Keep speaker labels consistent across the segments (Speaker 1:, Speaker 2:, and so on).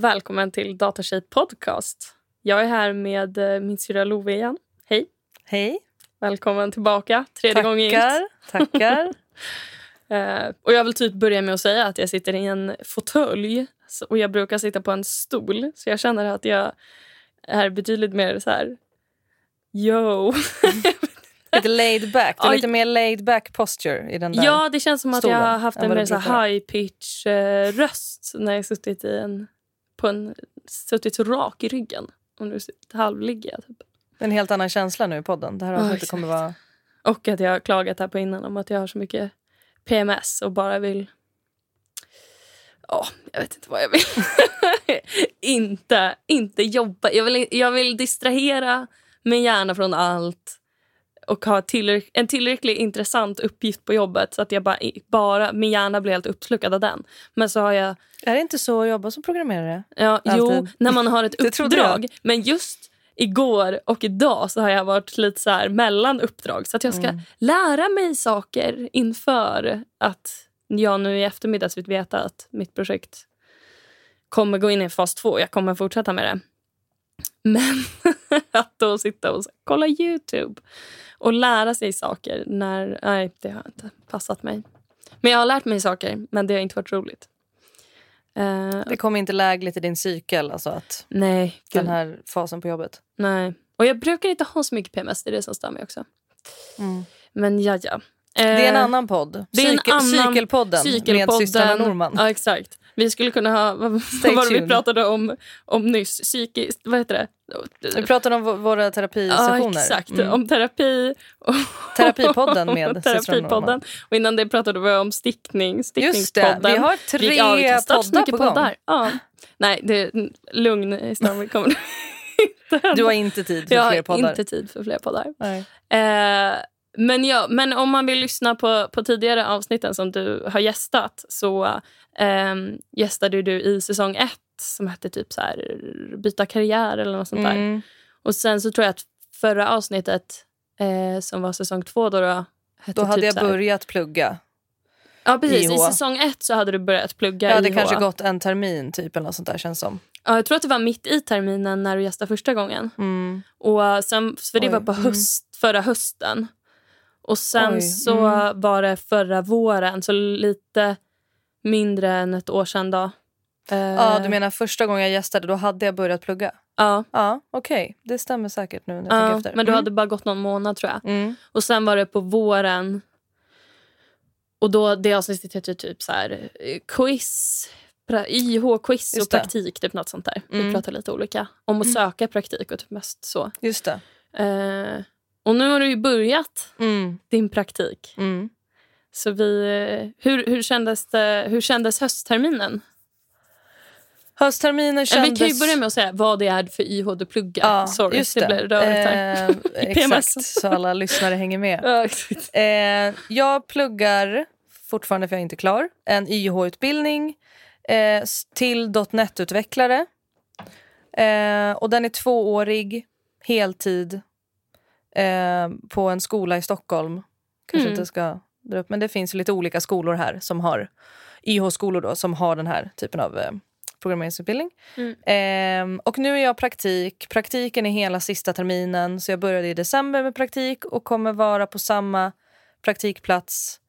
Speaker 1: Och välkommen till Datatjej podcast. Jag är här med eh, min syrra Love igen. Hej.
Speaker 2: Hej.
Speaker 1: Välkommen tillbaka. Tredje
Speaker 2: Tackar.
Speaker 1: gången
Speaker 2: Tackar.
Speaker 1: Eh, och jag vill typ börja med att säga att jag sitter i en fåtölj och jag brukar sitta på en stol. Så jag känner att jag är betydligt mer så här... Yo.
Speaker 2: lite laid back. Har
Speaker 1: Aj.
Speaker 2: lite mer laid back posture i den där.
Speaker 1: ja, det känns som att jag har haft en mer så high pitch eh, röst när jag suttit i en, på en, suttit rak i ryggen. Och nu halvligger jag. Typ.
Speaker 2: Det är en helt annan känsla nu i podden. Det här
Speaker 1: Ja,
Speaker 2: avsnittet kommer vara...
Speaker 1: Och att jag har klagat här på innan om att jag har så mycket PMS och bara vill... Ja, jag vet inte vad jag vill. inte, inte jobba. Jag vill, jag vill distrahera min hjärna från allt och ha tillräck- en tillräckligt intressant uppgift på jobbet så att jag bara, bara, min hjärna blir helt uppslukad av den. Men så har jag...
Speaker 2: Är det inte så att jobba som programmerare?
Speaker 1: Ja, jo, när man har ett uppdrag. Men just igår och idag så har jag varit lite så mellan uppdrag. Så att jag ska
Speaker 2: Mm.
Speaker 1: lära mig saker inför att jag nu i eftermiddag fick veta att mitt projekt kommer gå in i fas två. Jag kommer fortsätta med det. Men att då sitta och kolla Youtube och lära sig saker. när Nej, det har inte passat mig. Men jag har lärt mig saker, men det har inte varit roligt. Eh,
Speaker 2: Det kommer inte lägligt i din cykel, alltså att
Speaker 1: nej, gud,
Speaker 2: den här fasen på jobbet.
Speaker 1: nej. Och jag brukar inte ha så mycket PMS, det är det som stör mig också.
Speaker 2: Mm.
Speaker 1: Men ja, ja.
Speaker 2: Det är en
Speaker 1: Eh,
Speaker 2: annan podd.
Speaker 1: det är en
Speaker 2: Cykel,
Speaker 1: annan-
Speaker 2: cykelpodden, med
Speaker 1: Cykelpodden.
Speaker 2: systrarna Norman.
Speaker 1: Ja, exakt. Vi skulle kunna ha... Vad,
Speaker 2: Stay
Speaker 1: vad var det vi
Speaker 2: tuned.
Speaker 1: pratade om, om nyss? Psykiskt... Vad heter det?
Speaker 2: Vi pratade om våra
Speaker 1: Ja,
Speaker 2: terapisessioner.
Speaker 1: exakt.
Speaker 2: Mm.
Speaker 1: Om terapi. Och
Speaker 2: Terapipodden med
Speaker 1: Terapipodden. Och innan det pratade vi om stickning.
Speaker 2: Just det,
Speaker 1: Stickningspodden.
Speaker 2: vi har tre
Speaker 1: ja, vi starta så
Speaker 2: poddar på gång.
Speaker 1: poddar. Ja. Nej, det är lugn historia. Vi kommer inte.
Speaker 2: Du har inte tid för
Speaker 1: Jag
Speaker 2: fler
Speaker 1: har
Speaker 2: poddar.
Speaker 1: inte tid för fler poddar.
Speaker 2: Nej.
Speaker 1: Eh, men, ja, men om man vill lyssna på, på tidigare avsnitten som du har gästat så eh, gästade du i säsong ett som hette typ så här byta karriär eller något sånt där.
Speaker 2: Mm.
Speaker 1: Och sen så tror jag att förra avsnittet eh, som var säsong två då, då hette
Speaker 2: Då hade
Speaker 1: typ
Speaker 2: jag
Speaker 1: här-
Speaker 2: börjat plugga.
Speaker 1: Ja precis, i
Speaker 2: IH.
Speaker 1: säsong ett så hade du börjat plugga
Speaker 2: Jag hade
Speaker 1: IH.
Speaker 2: kanske gått en termin typ eller något sånt där känns som.
Speaker 1: Ja, jag tror att det var mitt i terminen när du gästade första gången.
Speaker 2: Mm.
Speaker 1: Och sen, för det
Speaker 2: Oj,
Speaker 1: var på
Speaker 2: mm.
Speaker 1: höst, förra hösten. Och sen
Speaker 2: Oj,
Speaker 1: så
Speaker 2: mm.
Speaker 1: var det förra våren, så lite mindre än ett år sedan. Då. Eh,
Speaker 2: Ja, du menar första gången jag gästade då hade jag börjat plugga?
Speaker 1: Ja,
Speaker 2: Ja, okej. Det stämmer säkert nu när jag
Speaker 1: ja
Speaker 2: efter.
Speaker 1: men du
Speaker 2: Mm.
Speaker 1: hade bara gått någon månad tror jag.
Speaker 2: Mm.
Speaker 1: Och sen var det på våren. Och då det avsnittet heter typ så här eh, quiz, pra, YH-quiz och praktik, typ något sånt där. Vi
Speaker 2: Mm.
Speaker 1: pratar lite olika om att söka praktik och typ mest så.
Speaker 2: Just det.
Speaker 1: Eh, och nu har du ju börjat
Speaker 2: Mm.
Speaker 1: din praktik.
Speaker 2: Mm.
Speaker 1: Så vi, eh, hur, hur, kändes det, hur kändes höstterminen?
Speaker 2: Höstterminen kändes...
Speaker 1: Vi kan ju börja med att säga vad det är för YH du pluggar.
Speaker 2: Ja,
Speaker 1: Sorry,
Speaker 2: just
Speaker 1: det
Speaker 2: det.
Speaker 1: blev rörigt här.
Speaker 2: Eh, exakt, så alla lyssnare hänger med.
Speaker 1: Ja.
Speaker 2: Eh, jag pluggar, fortfarande för jag är inte klar, en YH-utbildning eh, till .NET-utvecklare. Eh, och den är tvåårig, heltid, eh, på en skola i Stockholm. Kanske
Speaker 1: Mm.
Speaker 2: inte ska dra upp, men det finns lite olika skolor här som har YH-skolor då, som har den här typen av eh, programmeringsutbildning.
Speaker 1: Mm.
Speaker 2: Eh, och nu är jag praktik. Praktiken är hela sista terminen. Så jag började i december med praktik och kommer vara på samma praktikplats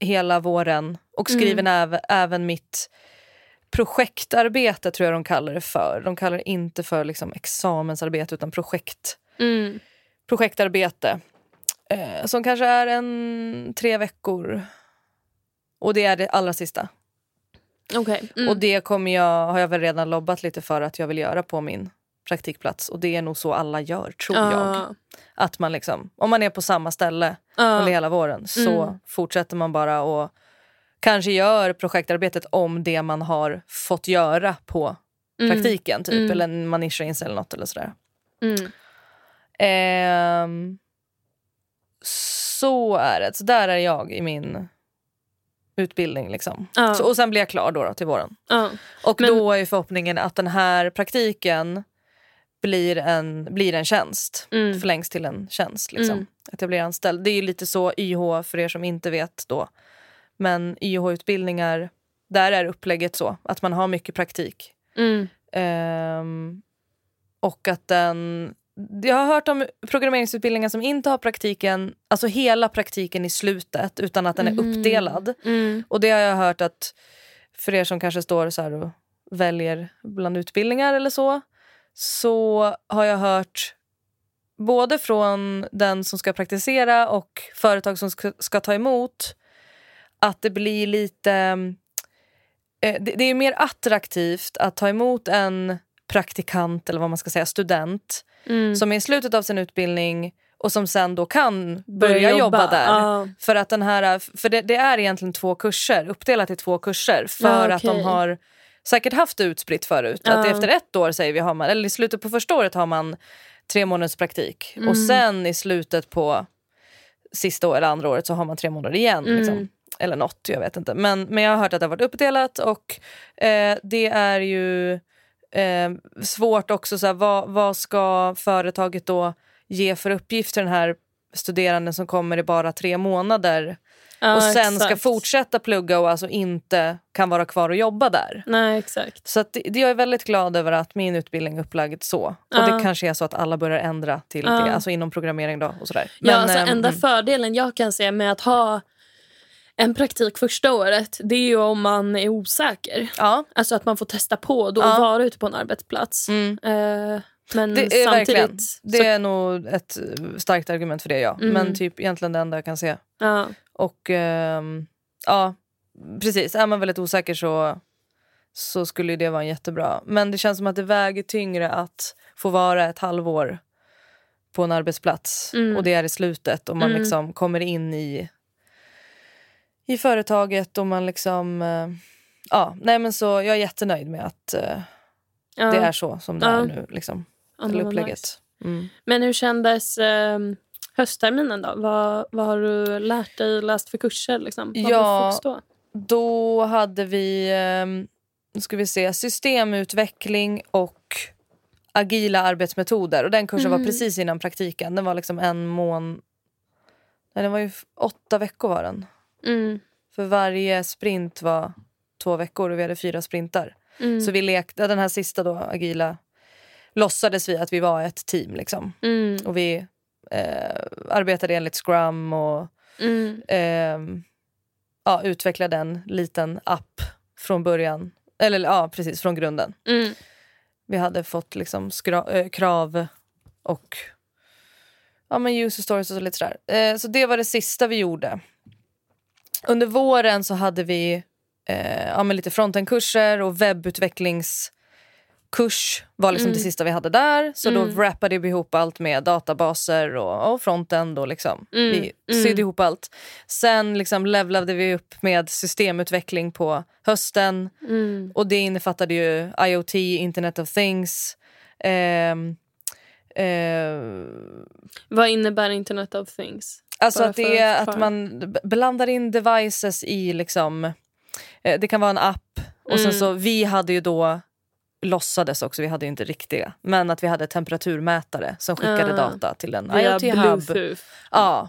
Speaker 2: hela våren. Och skriver äv- även mitt projektarbete, tror jag de kallar det för. De kallar det inte för liksom examensarbete, utan projekt,
Speaker 1: Mm.
Speaker 2: Projektarbete. Eh, som kanske är en tre veckor. Och det är det allra sista.
Speaker 1: Okej. Mm.
Speaker 2: Och det kommer jag, har jag väl redan lobbat lite för att jag vill göra på min praktikplats. Och det är nog så alla gör, tror jag.
Speaker 1: Ja.
Speaker 2: Att man liksom, om man är på samma ställe
Speaker 1: Ja.
Speaker 2: under hela våren så
Speaker 1: Mm.
Speaker 2: fortsätter man bara och kanske gör projektarbetet om det man har fått göra på
Speaker 1: Mm.
Speaker 2: praktiken. Typ,
Speaker 1: Mm.
Speaker 2: Eller man nischar in sig eller något. Eller sådär. Ehm, så är det. Så där är jag i min utbildning. Liksom.
Speaker 1: Ja.
Speaker 2: Så, och sen blir jag klar då, då till våren.
Speaker 1: Ja.
Speaker 2: Och
Speaker 1: Men-
Speaker 2: då är förhoppningen att den här praktiken blir en, blir en tjänst.
Speaker 1: Mm.
Speaker 2: Förlängs till en tjänst. Liksom.
Speaker 1: Mm.
Speaker 2: Att jag blir anställd. Det är ju lite så YH för er som inte vet då. Men YH-utbildningar där är upplägget så att man har mycket praktik.
Speaker 1: Mm.
Speaker 2: Ehm, och att den... Jag har hört om programmeringsutbildningar som inte har praktiken, alltså hela praktiken i slutet utan att den är uppdelad.
Speaker 1: Mm.
Speaker 2: Och det har jag hört att för er som kanske står så och väljer bland utbildningar eller så så har jag hört både från den som ska praktisera och företag som ska, ska ta emot att det blir lite... Eh, det, det är mer attraktivt att ta emot en praktikant eller vad man ska säga, student
Speaker 1: Mm.
Speaker 2: som är i slutet av sin utbildning och som sen då kan börja, jobba. där.
Speaker 1: Ja.
Speaker 2: För att den här, för det, det är egentligen två kurser, uppdelat i två kurser för
Speaker 1: Ja,
Speaker 2: att de har säkert haft det utspritt förut. Att
Speaker 1: Ja.
Speaker 2: efter ett år säger vi har man, eller i slutet på första året har man tre månaders praktik
Speaker 1: Mm.
Speaker 2: och sen i slutet på sista eller andra året så har man tre månader igen.
Speaker 1: Mm.
Speaker 2: Liksom. Eller något, jag vet inte. Men, men jag har hört att det har varit uppdelat och eh, det är ju eh, svårt också. Så här, vad, vad ska företaget då ge för uppgift till den här studeranden som kommer i bara tre månader
Speaker 1: Ja,
Speaker 2: och sen ska
Speaker 1: exakt.
Speaker 2: fortsätta plugga och alltså inte kan vara kvar och jobba där.
Speaker 1: Nej, exakt.
Speaker 2: Så att jag är väldigt glad över att min utbildning är upplagd så. Och
Speaker 1: Ja.
Speaker 2: det kanske är så att alla börjar ändra till
Speaker 1: Ja.
Speaker 2: det, alltså inom programmering då och sådär.
Speaker 1: ja, alltså,
Speaker 2: ehm,
Speaker 1: enda
Speaker 2: mm.
Speaker 1: fördelen jag kan se med att ha en praktik första året det är ju om man är osäker.
Speaker 2: Ja,
Speaker 1: Alltså att man får testa på då
Speaker 2: Ja.
Speaker 1: och vara ute på en arbetsplats.
Speaker 2: mm.
Speaker 1: Eh, men
Speaker 2: det är verkligen.
Speaker 1: samtidigt...
Speaker 2: Det
Speaker 1: så,
Speaker 2: är nog ett eh, starkt argument för det ja.
Speaker 1: Mm.
Speaker 2: Men typ egentligen det enda jag kan se.
Speaker 1: ja.
Speaker 2: Och ehm, ja, precis. Är man väldigt osäker så, så skulle det vara en jättebra. Men det känns som att det väger tyngre att få vara ett halvår på en arbetsplats
Speaker 1: Mm.
Speaker 2: och det är i slutet och man
Speaker 1: Mm.
Speaker 2: liksom kommer in i, i företaget och man liksom... eh, ja, nej men så jag är jättenöjd med att eh, det är så som det är nu. Liksom, till upplägget. Mm.
Speaker 1: Men hur kändes eh, höstterminen då? Vad, vad har du lärt dig, läst för kurser? Liksom? Vad
Speaker 2: Ja.
Speaker 1: då?
Speaker 2: Då hade vi ehm, nu ska vi se, systemutveckling och agila arbetsmetoder. Och Den kursen var
Speaker 1: Mm.
Speaker 2: precis innan praktiken. Den var liksom en mån... Nej, den var ju åtta veckor var den.
Speaker 1: Mm.
Speaker 2: För varje sprint var två veckor och vi hade fyra sprintar.
Speaker 1: Mm.
Speaker 2: Så vi lekte, den här sista då, agila, låtsades vi att vi var ett team. Liksom.
Speaker 1: Mm.
Speaker 2: Och vi eh, arbetade enligt scrum och ehm, ja, utvecklade en liten app från början. Eller ja, precis från grunden.
Speaker 1: Mm.
Speaker 2: Vi hade fått liksom skra- eh, krav och ja, men user stories och lite sådär. Eh, så det var det sista vi gjorde. Under våren så hade vi eh, ja, men lite frontend-kurser och webbutvecklingskurs var liksom
Speaker 1: Mm.
Speaker 2: det sista vi hade där. Så
Speaker 1: Mm.
Speaker 2: då wrappade vi ihop allt med databaser och, och frontend. Och liksom.
Speaker 1: Mm.
Speaker 2: Vi
Speaker 1: Mm.
Speaker 2: sydde ihop allt. Sen liksom levlade vi upp med systemutveckling på hösten.
Speaker 1: Mm.
Speaker 2: Och det innefattade ju IoT, Internet of Things. ehm, eh,
Speaker 1: Vad innebär Internet of Things?
Speaker 2: Alltså att det
Speaker 1: för
Speaker 2: är
Speaker 1: att
Speaker 2: att man blandar in devices i liksom... Eh, det kan vara en app. Och sen
Speaker 1: Mm.
Speaker 2: så vi hade ju då låtsades också, vi hade ju inte riktiga. Men att vi hade temperaturmätare som skickade
Speaker 1: Ah.
Speaker 2: data till en IoT-hub. Ja,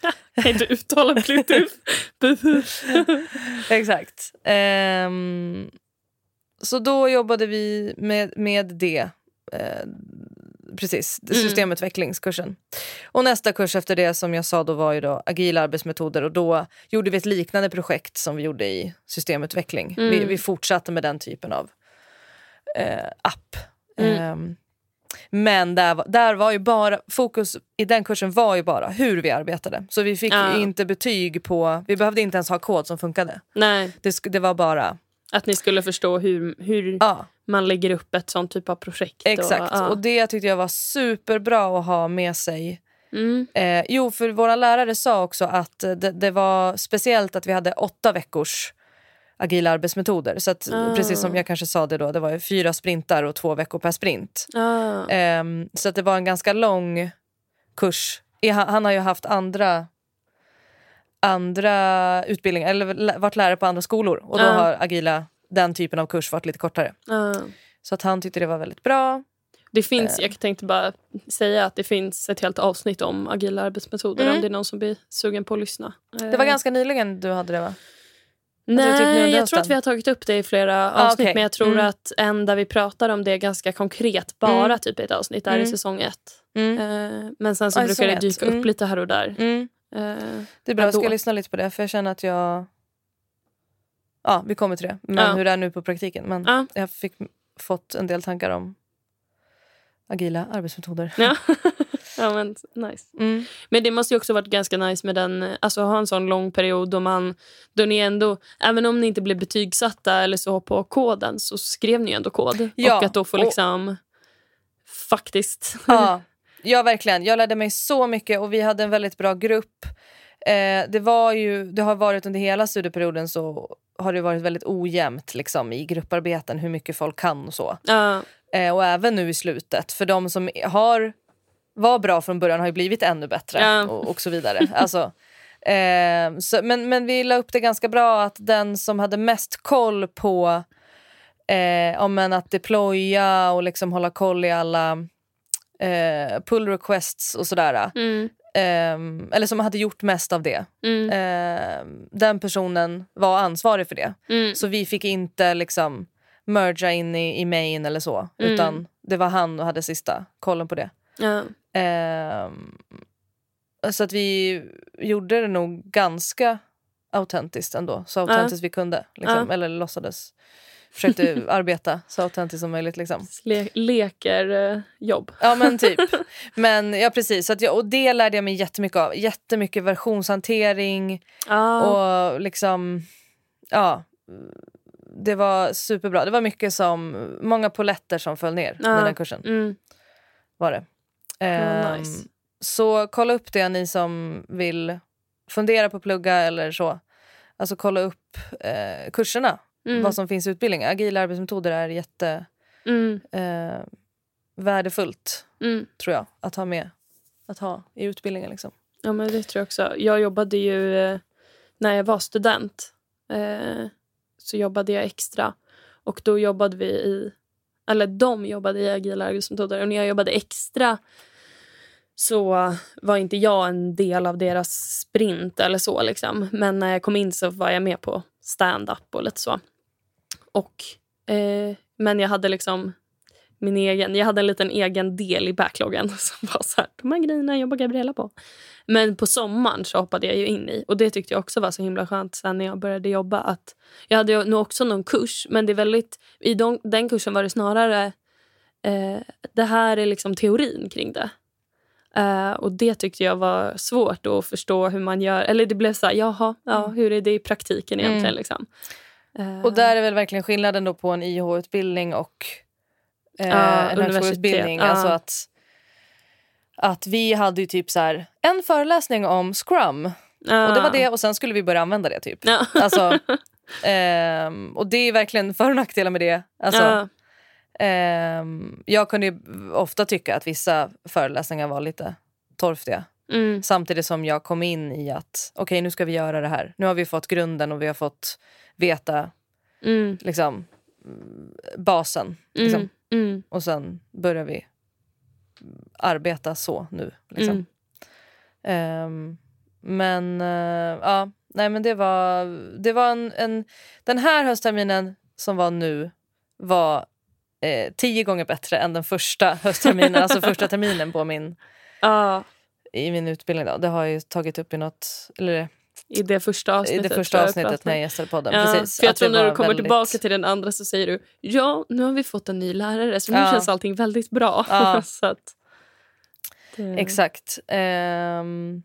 Speaker 1: Jag kan inte uttala Bluetooth.
Speaker 2: Exakt. Ehm, så då jobbade vi med, med det. Eh, precis,
Speaker 1: Mm.
Speaker 2: systemutvecklingskursen. Och nästa kurs efter det som jag sa då var ju då agila arbetsmetoder och då gjorde vi ett liknande projekt som vi gjorde i systemutveckling. Vi,
Speaker 1: Mm.
Speaker 2: vi fortsatte med den typen av eh, app.
Speaker 1: Mm.
Speaker 2: Ehm, men där, där var ju bara, fokus i den kursen var ju bara hur vi arbetade. Så vi fick
Speaker 1: Ja.
Speaker 2: inte betyg på, vi behövde inte ens ha kod som funkade.
Speaker 1: Nej,
Speaker 2: Det, det var bara...
Speaker 1: att ni skulle förstå hur, hur
Speaker 2: Ja,
Speaker 1: man lägger upp ett sånt typ av projekt.
Speaker 2: exakt.
Speaker 1: Och, ja.
Speaker 2: Och det tyckte jag var superbra att ha med sig.
Speaker 1: mm.
Speaker 2: Eh, jo, för våra lärare sa också att eh, det, det var speciellt att vi hade åtta veckors agila arbetsmetoder. Så att,
Speaker 1: Ah.
Speaker 2: precis som jag kanske sa det då, det var fyra sprintar och två veckor per sprint.
Speaker 1: ah.
Speaker 2: Ehm, så att det var en ganska lång kurs. Eh, Han, har ju haft andra andra utbildningar, eller varit lärare på andra skolor. Och då
Speaker 1: Ja.
Speaker 2: har agila, den typen av kurs, varit lite kortare.
Speaker 1: ah.
Speaker 2: Så att han tyckte det var väldigt bra.
Speaker 1: Det finns,
Speaker 2: Eh.
Speaker 1: jag tänkte bara säga att det finns ett helt avsnitt om agila arbetsmetoder
Speaker 2: Mm.
Speaker 1: om det är någon som blir sugen på att lyssna.
Speaker 2: Det var ganska nyligen du hade det va?
Speaker 1: Nej,
Speaker 2: typ nu under
Speaker 1: jag tror att vi har tagit upp det i flera
Speaker 2: Ah,
Speaker 1: avsnitt.
Speaker 2: okej.
Speaker 1: Men jag tror
Speaker 2: Mm.
Speaker 1: att en där vi pratar om det ganska konkret bara
Speaker 2: Mm.
Speaker 1: typ i ett avsnitt är i
Speaker 2: Mm.
Speaker 1: säsong ett.
Speaker 2: Mm.
Speaker 1: Eh, men sen så
Speaker 2: Ah, i
Speaker 1: brukar det dyka upp
Speaker 2: Mm.
Speaker 1: lite här och där.
Speaker 2: Mm.
Speaker 1: Eh,
Speaker 2: Det är bra, jag ska lyssna lite på det för jag känner att jag... Ja, vi kommer till det. Men
Speaker 1: Ja.
Speaker 2: hur det är nu på praktiken. Men
Speaker 1: Ja.
Speaker 2: jag fick fått en del tankar om agila arbetsmetoder.
Speaker 1: ja. ja, men nice.
Speaker 2: Mm.
Speaker 1: Men det måste ju också varit ganska nice med den, alltså ha en sån lång period då man, då ni ändå, även om ni inte blev betygsatta eller så på koden så skrev ni ändå kod.
Speaker 2: Ja,
Speaker 1: och att då få
Speaker 2: och-
Speaker 1: liksom faktiskt.
Speaker 2: Ja, ja, verkligen. Jag lärde mig så mycket och vi hade en väldigt bra grupp. Eh, det, var ju, det har varit under hela studieperioden så har det varit väldigt ojämnt liksom, i grupparbeten hur mycket folk kan och så.
Speaker 1: Ja,
Speaker 2: Eh, och även nu i slutet. För de som har var bra från början har ju blivit ännu bättre
Speaker 1: Ja.
Speaker 2: och, och så vidare. Alltså, eh, så, men, men vi la upp det ganska bra att den som hade mest koll på eh, om en att deploya och liksom hålla koll i alla eh, pull requests och sådär.
Speaker 1: mm,
Speaker 2: Eh, eller som hade gjort mest av det.
Speaker 1: mm,
Speaker 2: Eh, den personen var ansvarig för det.
Speaker 1: mm,
Speaker 2: Så vi fick inte liksom merga in i, i main eller så.
Speaker 1: Mm.
Speaker 2: Utan det var han och hade sista kollen på det.
Speaker 1: ja,
Speaker 2: Ehm, så att vi gjorde det nog ganska autentiskt ändå. Så autentiskt vi kunde. Liksom.
Speaker 1: Ja.
Speaker 2: Eller låtsades. Försökte arbeta så autentiskt som möjligt. Liksom.
Speaker 1: Le- leker eh, jobb.
Speaker 2: Ja men typ. Men ja precis. Så att jag, och det lärde jag mig jättemycket av. Jättemycket versionshantering.
Speaker 1: Ah,
Speaker 2: Och liksom, ja. Det var superbra. Det var mycket som, många poletter som föll ner med den kursen.
Speaker 1: mm,
Speaker 2: var det. Ehm,
Speaker 1: nice.
Speaker 2: Så kolla upp det ni som vill fundera på att plugga eller så. Alltså kolla upp eh, kurserna,
Speaker 1: mm,
Speaker 2: vad som finns i utbildningen. Agila arbetsmetoder är jätte
Speaker 1: mm,
Speaker 2: eh, värdefullt
Speaker 1: mm.
Speaker 2: tror jag att ha med att ha i utbildningen. Liksom.
Speaker 1: Ja, men det tror jag också. Jag jobbade ju eh, när jag var student. Eh, så jobbade jag extra. Och då jobbade vi i... Eller de jobbade i agila arbetsmetoder. Och när jag jobbade extra så var inte jag en del av deras sprint eller så. Liksom. Men när jag kom in så var jag med på stand-up och lite så. Och, eh, men jag hade liksom min egen, jag hade en liten egen del i backloggen som var så här, de här grejerna jobbar Gabriella på. Men på sommaren så hoppade jag ju in i och det tyckte jag också var så himla skönt sen när jag började jobba. att Jag hade nog också någon kurs men det är väldigt, i de, den kursen var det snarare eh, det här är liksom teorin kring det. Eh, och det tyckte jag var svårt att förstå hur man gör. Eller det blev så här, jaha, ja, hur är det i praktiken egentligen?
Speaker 2: Mm.
Speaker 1: Liksom. Eh,
Speaker 2: Och där är väl verkligen skillnaden då på en IH-utbildning och eh,
Speaker 1: Ja,
Speaker 2: en högskoleutbildning.
Speaker 1: Ja.
Speaker 2: Alltså att, att vi hade ju typ så här, en föreläsning om Scrum
Speaker 1: ja.
Speaker 2: och det var det och sen skulle vi börja använda det typ.
Speaker 1: Ja.
Speaker 2: Alltså, ehm, och det är verkligen för och nackdelar med det. Alltså,
Speaker 1: ja.
Speaker 2: ehm, jag kunde ju ofta tycka att vissa föreläsningar var lite torftiga.
Speaker 1: Mm,
Speaker 2: Samtidigt som jag kom in i att okej nu ska vi göra det här. Nu har vi fått grunden och vi har fått veta
Speaker 1: mm,
Speaker 2: liksom, mm, basen. Liksom.
Speaker 1: mm, mm,
Speaker 2: Och sen börjar vi arbeta så nu. Liksom.
Speaker 1: mm.
Speaker 2: Ehm, men eh, ja, nej men det var, det var en, en... Den här höstterminen som var nu var eh, tio gånger bättre än den första höstterminen, alltså första terminen på min,
Speaker 1: Ja,
Speaker 2: i min utbildning. Då. Det har jag ju tagit upp i något, eller
Speaker 1: i det första
Speaker 2: i
Speaker 1: avsnittet.
Speaker 2: det första avsnittet när jag gästade podden.
Speaker 1: Ja,
Speaker 2: Precis,
Speaker 1: för jag tror när du kommer
Speaker 2: väldigt-
Speaker 1: tillbaka till den andra så säger du ja, nu har vi fått en ny lärare så nu
Speaker 2: Ja.
Speaker 1: känns allting väldigt bra.
Speaker 2: Ja.
Speaker 1: att, det,
Speaker 2: Exakt. Ehm,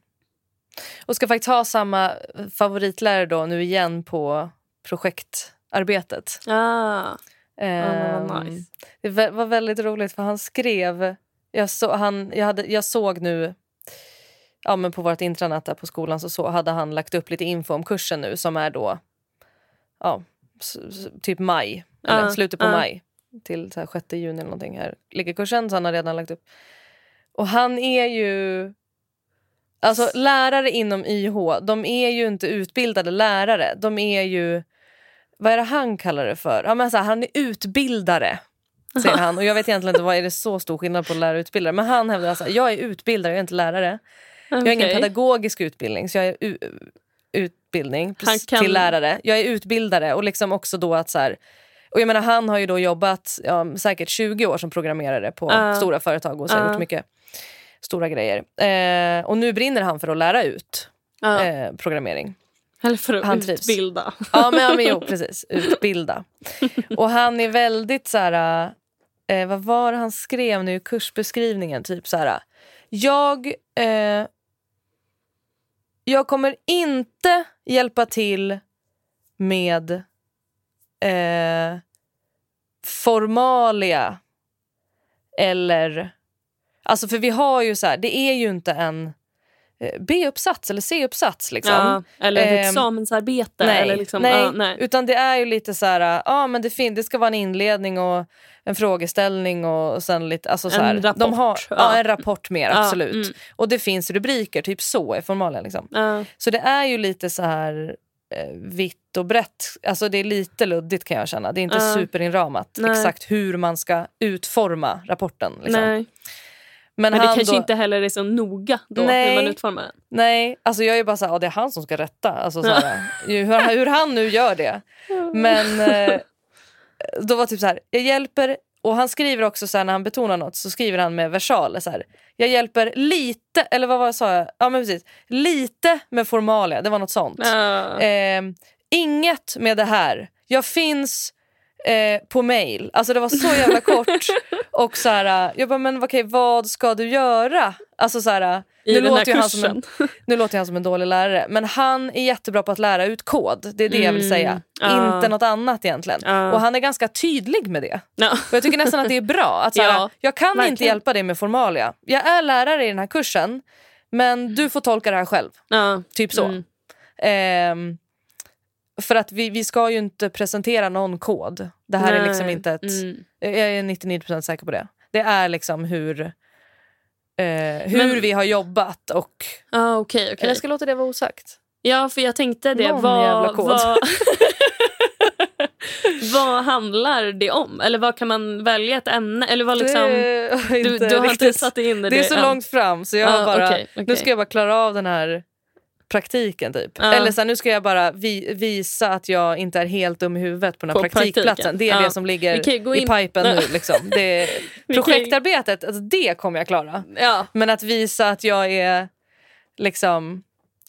Speaker 2: och ska faktiskt ha samma favoritlärare då nu igen på projektarbetet.
Speaker 1: Ah,
Speaker 2: Ehm,
Speaker 1: vad nice.
Speaker 2: Det var väldigt roligt för han skrev... Jag, så, han, jag, hade, jag såg nu ja, men på vårt intranät där på skolan så, så hade han lagt upp lite info om kursen nu som är då ja, typ maj, eller slutet på
Speaker 1: ja.
Speaker 2: maj till så här 6 juni eller någonting här ligger kursen så han har redan lagt upp. Och han är ju Alltså lärare inom YH, de är ju inte utbildade lärare. De är ju, vad är det han kallar det för? Ja, men så här, han är utbildare, säger han. Och jag vet egentligen inte vad är det så stor skillnad på lärare och utbildare. Men han hävdar att jag är utbildare, jag är inte lärare. Jag har ingen pedagogisk utbildning så jag är utbildning
Speaker 1: kan-
Speaker 2: till lärare. Jag är utbildare och liksom också då att så här, och jag menar han har ju då jobbat ja, säkert 20 år som programmerare på
Speaker 1: Ja.
Speaker 2: stora företag och så
Speaker 1: Ja.
Speaker 2: gjort mycket stora grejer. Eh, och nu brinner han för att lära ut
Speaker 1: Ja.
Speaker 2: eh, programmering.
Speaker 1: Eller för att
Speaker 2: han trivs.
Speaker 1: utbilda.
Speaker 2: Ja men, ja, men jo, precis. Utbilda. Och han är väldigt så här... Eh, vad var det han skrev nu i kursbeskrivningen? Typ så här... Jag, eh, jag kommer inte hjälpa till med eh, formalia eller... Alltså för vi har ju så här, det är ju inte en B-uppsats eller C-uppsats liksom.
Speaker 1: Ja, eller ett
Speaker 2: Ehm,
Speaker 1: examensarbete.
Speaker 2: Nej,
Speaker 1: eller liksom,
Speaker 2: nej,
Speaker 1: ja, nej.
Speaker 2: utan det är ju lite så här, ja men det, fin- det ska vara en inledning och en frågeställning och sen lite, alltså så
Speaker 1: En
Speaker 2: här,
Speaker 1: rapport,
Speaker 2: De har, ja.
Speaker 1: ja.
Speaker 2: en rapport mer,
Speaker 1: Ja,
Speaker 2: absolut.
Speaker 1: mm.
Speaker 2: Och det finns rubriker, typ så är formalia liksom.
Speaker 1: Ja.
Speaker 2: Så det är ju lite så här eh, vitt och brett, alltså det är lite luddigt kan jag känna. Det är inte superinramat
Speaker 1: Nej.
Speaker 2: exakt hur man ska utforma rapporten. Liksom. Men,
Speaker 1: Men det kanske
Speaker 2: då,
Speaker 1: inte heller är så noga då
Speaker 2: Nej.
Speaker 1: hur man utformar den.
Speaker 2: Nej, alltså jag är bara så här, ja, det är han som ska rätta. Alltså, så här, ju- hur, hur han nu gör det. Men eh, då var typ så här, jag hjälper, och han skriver också så när han betonar något så skriver han med versaler så här. Jag hjälper lite, eller vad var det sa jag? Ja men precis. Lite med formalia, det var något sånt.
Speaker 1: Ja.
Speaker 2: Eh, inget med det här. Jag finns eh, på mail. Alltså det var så jävla kort. Och så här, jag bara, men okej, vad ska du göra? Alltså så här,
Speaker 1: I
Speaker 2: nu
Speaker 1: den här
Speaker 2: låter, ju han som en, nu låter han som en dålig lärare. Men han är jättebra på att lära ut kod. Det är det jag vill
Speaker 1: Mm,
Speaker 2: säga.
Speaker 1: ja.
Speaker 2: Inte något annat egentligen.
Speaker 1: Ja.
Speaker 2: Och han är ganska tydlig med det.
Speaker 1: Ja.
Speaker 2: Och jag tycker nästan att det är bra. Att så här,
Speaker 1: Ja,
Speaker 2: jag kan inte
Speaker 1: verkligen.
Speaker 2: hjälpa dig med formalia. Jag är lärare i den här kursen. Men du får tolka det här själv.
Speaker 1: Ja.
Speaker 2: Typ så.
Speaker 1: Mm.
Speaker 2: Ehm, för att vi, vi ska ju inte presentera någon kod. Det här är
Speaker 1: Nej.
Speaker 2: liksom inte ett...
Speaker 1: Mm.
Speaker 2: Jag är 99% säker på det. Det är liksom hur, eh, hur
Speaker 1: Men-
Speaker 2: vi har jobbat och...
Speaker 1: Okej. okej.
Speaker 2: Eller jag ska låta det vara osagt.
Speaker 1: Ja, för jag tänkte det.
Speaker 2: Någon
Speaker 1: vad,
Speaker 2: jävla kod.
Speaker 1: Vad, vad handlar det om? Eller vad kan man välja ett ämne? Eller vad liksom,
Speaker 2: det, är
Speaker 1: du, du har inte satt in i
Speaker 2: Det är så
Speaker 1: än.
Speaker 2: långt fram så jag
Speaker 1: Ja,
Speaker 2: bara...
Speaker 1: okej, okej.
Speaker 2: Nu ska jag bara klara av den här praktiken typ.
Speaker 1: Ja.
Speaker 2: Eller så här, nu ska jag bara vi, visa att jag inte är helt dum i huvudet på den här
Speaker 1: På
Speaker 2: praktikplatsen.
Speaker 1: praktiken.
Speaker 2: Det är
Speaker 1: Ja.
Speaker 2: det som ligger i pipen nu. Liksom. Det, projektarbetet, alltså, det kommer jag klara.
Speaker 1: Ja.
Speaker 2: Men att visa att jag är liksom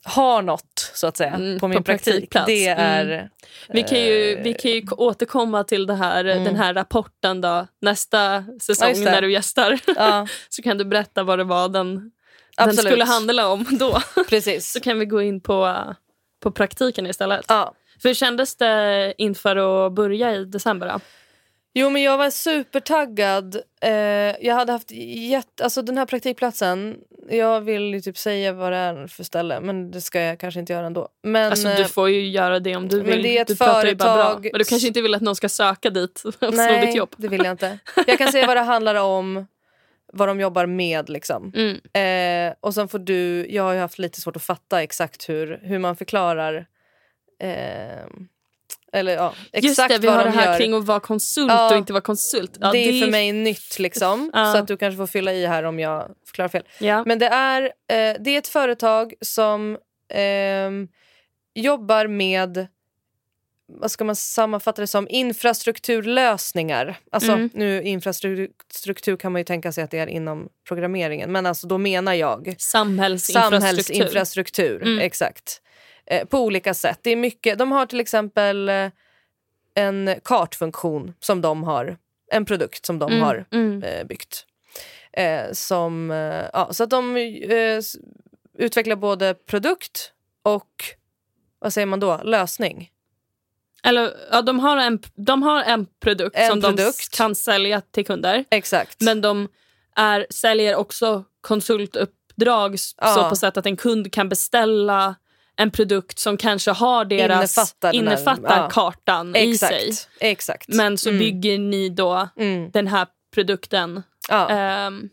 Speaker 2: har något så att säga
Speaker 1: Mm,
Speaker 2: på min
Speaker 1: på
Speaker 2: praktik.
Speaker 1: praktikplats.
Speaker 2: Det
Speaker 1: Mm.
Speaker 2: är...
Speaker 1: Vi kan, ju,
Speaker 2: Eh,
Speaker 1: vi kan ju återkomma till det här,
Speaker 2: Mm.
Speaker 1: den här rapporten då, nästa säsong
Speaker 2: det.
Speaker 1: när du gästar.
Speaker 2: Ja,
Speaker 1: Så kan du berätta vad det var den, den
Speaker 2: absolut.
Speaker 1: skulle handla om då.
Speaker 2: Precis.
Speaker 1: Så kan vi gå in på, på praktiken istället.
Speaker 2: Ja.
Speaker 1: För hur kändes det inför att börja i december? Då?
Speaker 2: Jo men jag var supertaggad. Eh, jag hade haft jätte... Alltså den här praktikplatsen, jag vill ju typ säga vad det är för ställe men det ska jag kanske inte göra ändå. Men,
Speaker 1: Alltså,
Speaker 2: eh,
Speaker 1: du får ju göra det om du
Speaker 2: men
Speaker 1: vill.
Speaker 2: det är ett
Speaker 1: du
Speaker 2: företag-
Speaker 1: Men du kanske inte vill att någon ska söka dit och slå
Speaker 2: nej,
Speaker 1: ditt jobb.
Speaker 2: det vill jag inte. Jag kan säga vad det handlar om, vad de jobbar med liksom.
Speaker 1: Mm.
Speaker 2: Eh, och sen får du, jag har ju haft lite svårt att fatta exakt hur, hur man förklarar eh, eller ja, exakt
Speaker 1: Just det, vi har
Speaker 2: de
Speaker 1: det här
Speaker 2: gör.
Speaker 1: kring att vara konsult
Speaker 2: Ja.
Speaker 1: och inte vara konsult. Ja,
Speaker 2: det är för mig nytt liksom. Så att du kanske får fylla i här om jag förklarar fel. Men det är, eh, det är ett företag som ehm, jobbar med vad ska man sammanfatta det som? Infrastrukturlösningar. Alltså,
Speaker 1: Mm.
Speaker 2: nu Infrastruktur kan man ju tänka sig att det är inom programmeringen. Men alltså, då menar jag
Speaker 1: Samhällsinfrastruktur.
Speaker 2: samhällsinfrastruktur.
Speaker 1: Mm.
Speaker 2: Exakt. Eh, på olika sätt. Det är mycket, de har till exempel eh, en kartfunktion som de har. En produkt som de
Speaker 1: Mm,
Speaker 2: har
Speaker 1: mm.
Speaker 2: eh, byggt. Eh, som, eh, ja, så att de utvecklar både produkt och vad säger man då? Lösning.
Speaker 1: Eller, ja, de, har en, de har en produkt
Speaker 2: En
Speaker 1: som de
Speaker 2: produkt.
Speaker 1: s- kan sälja till kunder.
Speaker 2: Exakt.
Speaker 1: Men de är, säljer också konsultuppdrag
Speaker 2: Ja.
Speaker 1: så på sätt att en kund kan beställa en produkt som kanske har deras
Speaker 2: Innefattar
Speaker 1: innefattar
Speaker 2: ja.
Speaker 1: kartan i sig.
Speaker 2: exakt. Exakt.
Speaker 1: Men så
Speaker 2: Mm.
Speaker 1: bygger ni då
Speaker 2: Mm.
Speaker 1: den här produkten ehm,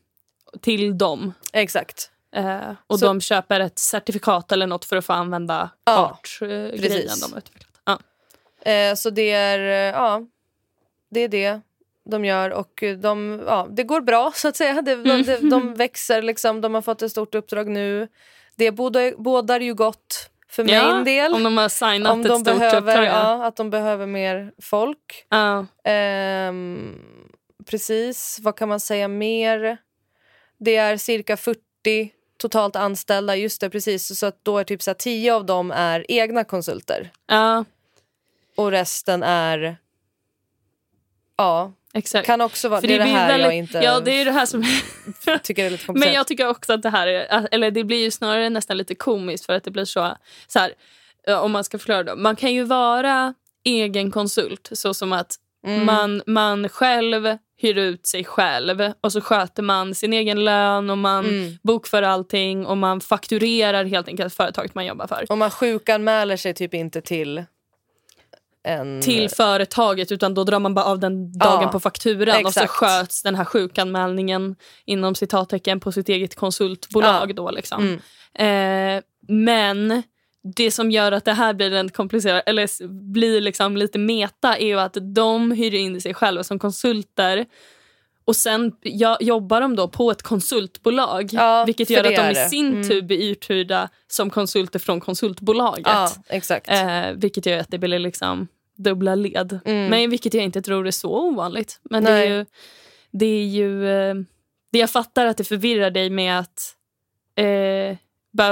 Speaker 1: till dem.
Speaker 2: exakt.
Speaker 1: Eh, och
Speaker 2: Så-
Speaker 1: de köper ett certifikat eller något för att få använda kartgrejen de. Ja.
Speaker 2: Eh, så det är, eh, ja, det är det de gör och de, ja, det går bra så att säga. Det, de, de, de växer liksom, de har fått ett stort uppdrag nu. Det bådar, bådar ju gott för min
Speaker 1: Ja,
Speaker 2: del.
Speaker 1: Om de har signat
Speaker 2: Om
Speaker 1: ett
Speaker 2: de
Speaker 1: stort
Speaker 2: behöver,
Speaker 1: uppdrag. Ja.
Speaker 2: att de behöver mer folk.
Speaker 1: Ja.
Speaker 2: Ehm, precis, vad kan man säga mer? Det är cirka 40 totalt anställda, just det precis. Så att då är typ så här, 10 av dem är egna konsulter
Speaker 1: ja,
Speaker 2: och resten är Ja,
Speaker 1: exakt.
Speaker 2: kan också vara...
Speaker 1: För
Speaker 2: det är det här jag
Speaker 1: väldigt-
Speaker 2: inte
Speaker 1: Ja, det är det här som...
Speaker 2: tycker är lite komplicerat.
Speaker 1: Men jag tycker också att det här är, eller det blir ju snarare nästan lite komiskt för att det blir så, så här, om man ska förklara då. Man kan ju vara egen konsult så som att
Speaker 2: Mm.
Speaker 1: man, man själv hyr ut sig själv och så sköter man sin egen lön och man
Speaker 2: Mm.
Speaker 1: bokför allting och man fakturerar helt enkelt företaget man jobbar för.
Speaker 2: Om man sjukanmäler sig typ inte till en...
Speaker 1: till företaget utan då drar man bara av den dagen
Speaker 2: Ja,
Speaker 1: på fakturan och så
Speaker 2: exakt.
Speaker 1: sköts den här sjukanmälningen inom citattecken på sitt eget konsultbolag.
Speaker 2: Ja.
Speaker 1: Då, liksom.
Speaker 2: Mm.
Speaker 1: eh, men det som gör att det här blir en komplicerad, eller blir liksom lite meta är ju att de hyr in sig själva som konsulter och sen ja, jobbar de då på ett konsultbolag
Speaker 2: Ja,
Speaker 1: vilket gör att de i sin
Speaker 2: Mm.
Speaker 1: tur blir uthyrda som konsulter från konsultbolaget.
Speaker 2: Ja, exakt.
Speaker 1: Eh, vilket gör att det blir liksom dubbla led.
Speaker 2: Mm.
Speaker 1: Men vilket jag inte tror är så ovanligt. Men det är ju... Det, är ju eh, det jag fattar att det förvirrar dig med att eh,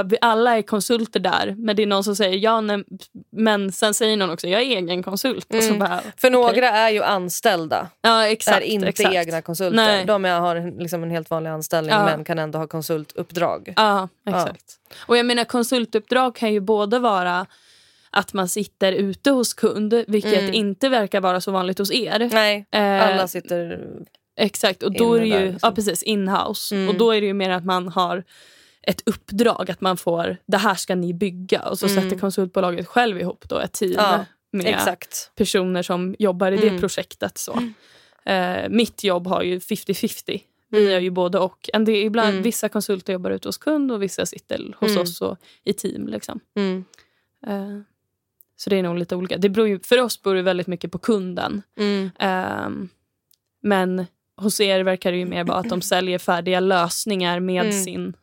Speaker 1: vi alla är konsulter där. Men det är någon som säger ja, nej, men sen säger någon också jag är egen konsult. Och så
Speaker 2: Mm.
Speaker 1: bara,
Speaker 2: För några är ju anställda,
Speaker 1: ja, exakt,
Speaker 2: är inte
Speaker 1: exakt.
Speaker 2: egna konsulter.
Speaker 1: Nej.
Speaker 2: De är, har en- liksom en helt vanlig anställning
Speaker 1: Ja.
Speaker 2: men kan ändå ha konsultuppdrag.
Speaker 1: Ja, exakt. Och jag menar konsultuppdrag kan ju både vara att man sitter ute hos kund, vilket
Speaker 2: Mm.
Speaker 1: inte verkar vara så vanligt hos er.
Speaker 2: Nej,
Speaker 1: Eh,
Speaker 2: alla sitter...
Speaker 1: Exakt, och då är det ju
Speaker 2: där, liksom.
Speaker 1: ja, precis, inhouse.
Speaker 2: Mm.
Speaker 1: Och då är det ju mer att man har ett uppdrag, att man får det här ska ni bygga och så
Speaker 2: Mm.
Speaker 1: sätter konsultbolaget själv ihop då ett team
Speaker 2: Ja,
Speaker 1: med
Speaker 2: Exakt.
Speaker 1: personer som jobbar i det
Speaker 2: Mm.
Speaker 1: projektet. Så. Eh, mitt jobb har ju 50-50. Vi gör ju både och. En del, ibland,
Speaker 2: Mm.
Speaker 1: Vissa konsulter jobbar ute hos kund och vissa sitter hos
Speaker 2: Mm.
Speaker 1: oss och i team. Liksom.
Speaker 2: Mm.
Speaker 1: Eh, så det är nog lite olika. Det beror ju, för oss beror det väldigt mycket på kunden.
Speaker 2: Mm.
Speaker 1: Ehm, men hos er verkar det ju mer vara att de säljer färdiga lösningar med
Speaker 2: Mm.
Speaker 1: sin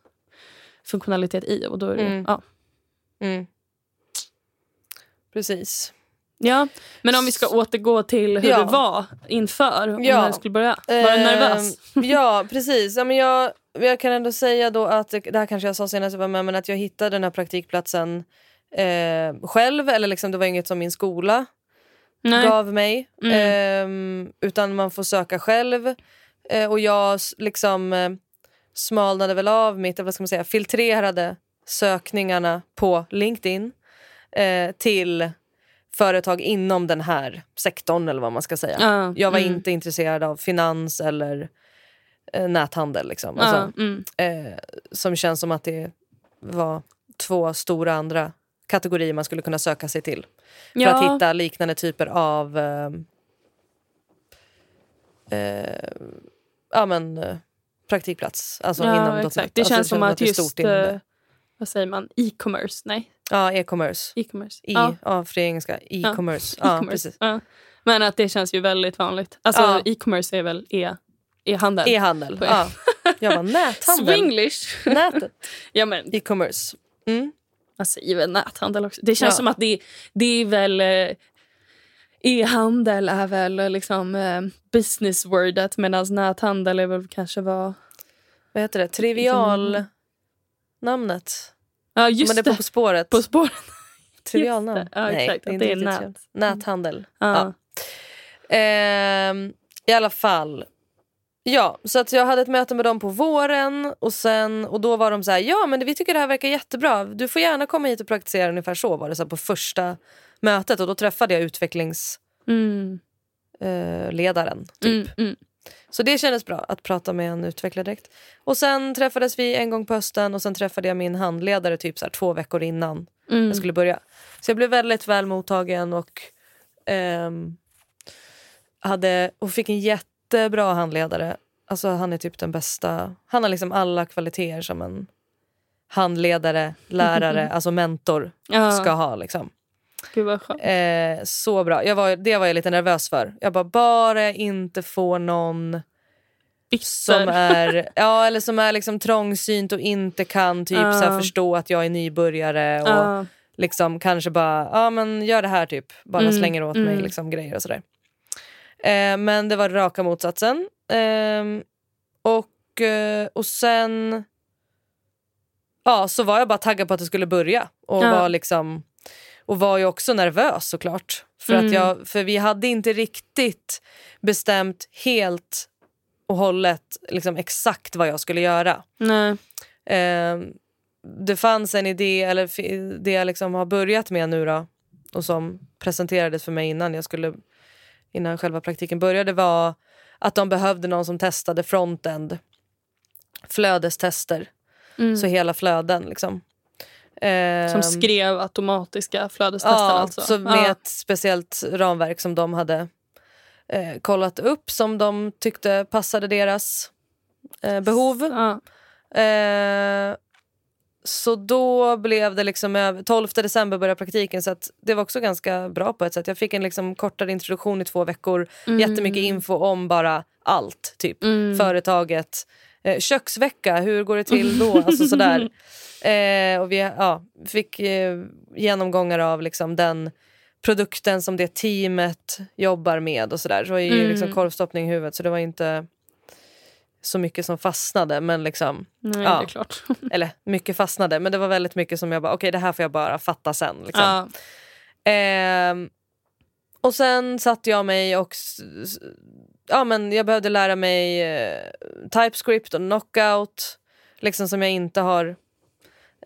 Speaker 1: funktionalitet i. Och då är det,
Speaker 2: Mm.
Speaker 1: ja.
Speaker 2: Mm. Precis.
Speaker 1: ja, men om vi ska återgå till hur
Speaker 2: Ja.
Speaker 1: det var inför. Om
Speaker 2: Ja.
Speaker 1: du skulle börja. Var du nervös?
Speaker 2: Ehm, ja, precis. Ja, men jag, jag kan ändå säga då att, det här kanske jag sa senast jag var med, men att jag hittade den här praktikplatsen eh, själv. Eller liksom, det var inget som min skola
Speaker 1: Nej.
Speaker 2: gav mig.
Speaker 1: Mm.
Speaker 2: Ehm, utan man får söka själv. Eh, och jag liksom eh, smalnade väl av mitt, vad ska man säga, filtrerade sökningarna på LinkedIn eh, till företag inom den här sektorn eller vad man ska säga.
Speaker 1: Ja,
Speaker 2: Jag var
Speaker 1: mm.
Speaker 2: inte intresserad av finans eller eh, näthandel. Liksom. Alltså,
Speaker 1: mm.
Speaker 2: eh, som känns som att det var två stora andra kategorier man skulle kunna söka sig till. För
Speaker 1: ja.
Speaker 2: att hitta liknande typer av eh, eh, ja, men, eh, praktikplats. Alltså
Speaker 1: ja,
Speaker 2: inom
Speaker 1: exakt. Det
Speaker 2: Alltså,
Speaker 1: känns som att
Speaker 2: det är
Speaker 1: just,
Speaker 2: stort det.
Speaker 1: eh, vad säger man, e-commerce, nej,
Speaker 2: Ja, e-commerce.
Speaker 1: e-commerce.
Speaker 2: I,
Speaker 1: ja.
Speaker 2: ja. för engelska. E-commerce. Ja. precis.
Speaker 1: Ja. Men att det känns ju väldigt vanligt. Alltså e-commerce är väl e- e-handel.
Speaker 2: E-handel. Ja. Jag var näthandel.
Speaker 1: Swinglish.
Speaker 2: Nätet.
Speaker 1: ja, men
Speaker 2: E-commerce. Mm.
Speaker 1: Man säger väl näthandel också. Det känns som att det, det är väl... eh, E-handel är väl liksom eh, business wordet medan näthandel är väl kanske vad...
Speaker 2: Vad heter det? Trivial namnet.
Speaker 1: Ja,
Speaker 2: Men
Speaker 1: just
Speaker 2: det är
Speaker 1: det.
Speaker 2: på På spåret.
Speaker 1: På spåret.
Speaker 2: Trivialnamn.
Speaker 1: Det. Ja, exakt, att
Speaker 2: inte
Speaker 1: det är nät.
Speaker 2: Näthandel.
Speaker 1: Ja.
Speaker 2: Ja. Ehm, I alla fall. Ja, så att jag hade ett möte med dem på våren och, sen, och då var de så här, ja men vi tycker det här verkar jättebra. Du får gärna komma hit och praktisera ungefär så var det så på första mötet och då träffade jag utvecklingsledaren.
Speaker 1: Mm.
Speaker 2: Eh, typ.
Speaker 1: Mm, mm.
Speaker 2: Så det kändes bra att prata med en utvecklare direkt. Och sen träffades vi en gång på hösten och sen träffade jag min handledare typ så här, två veckor innan
Speaker 1: Mm.
Speaker 2: jag skulle börja. Så jag blev väldigt väl mottagen och ehm, hade, och fick en jättebra handledare. Alltså han är typ den bästa. Han har liksom alla kvaliteter som en handledare, lärare, alltså mentor
Speaker 1: Ja,
Speaker 2: ska ha. Liksom.
Speaker 1: Gud vad skönt.
Speaker 2: Eh, så bra. Jag var, det var jag lite nervös för. Jag bara, bara jag inte får någon som
Speaker 1: Bitter.
Speaker 2: är, ja, eller som är liksom trångsynt och inte kan typ
Speaker 1: Ja.
Speaker 2: så förstå att jag är nybörjare. Och,
Speaker 1: Ja.
Speaker 2: liksom kanske bara, ja men gör det här typ. Bara
Speaker 1: Mm,
Speaker 2: slänger åt mig
Speaker 1: mm.
Speaker 2: liksom, grejer och sådär. Eh, men det var raka motsatsen. Ehm, och, eh, och sen ja, så var jag bara taggad på att det skulle börja. Och
Speaker 1: Ja.
Speaker 2: var liksom och var ju också nervös såklart. För, att
Speaker 1: Mm.
Speaker 2: jag, för vi hade inte riktigt bestämt helt och hållet liksom, exakt vad jag skulle göra.
Speaker 1: Nej.
Speaker 2: Eh, det fanns en idé, eller det jag liksom har börjat med nu då, och som presenterades för mig innan jag skulle innan själva praktiken började var att de behövde någon som testade frontend. Flödestester,
Speaker 1: Mm.
Speaker 2: så hela flöden. Liksom.
Speaker 1: Som
Speaker 2: Ehm,
Speaker 1: skrev automatiska flödestesten
Speaker 2: ja,
Speaker 1: alltså?
Speaker 2: Så med ett speciellt ramverk som de hade eh, kollat upp som de tyckte passade deras eh, behov.
Speaker 1: Ja.
Speaker 2: Eh, så då blev det liksom över, 12 december började praktiken så det var också ganska bra på ett sätt. Jag fick en liksom kortare introduktion i två veckor. Jättemycket info om bara allt. Typ
Speaker 1: Mm.
Speaker 2: företaget. Eh, köksvecka, hur går det till då? Alltså sådär. Eh, och vi ja, fick eh, genomgångar av liksom den produkten som det teamet jobbar med och sådär. Så var ju
Speaker 1: Mm.
Speaker 2: liksom korvstoppning i huvudet så det var inte så mycket som fastnade. Men liksom,
Speaker 1: Nej,
Speaker 2: Ja.
Speaker 1: är
Speaker 2: eller mycket fastnade men det var väldigt mycket som jag bara okej det här får jag bara fatta sen. Liksom.
Speaker 1: Ja.
Speaker 2: Ehm, och sen satte jag mig och ja, men jag behövde lära mig eh, TypeScript och Knockout. Liksom som jag inte har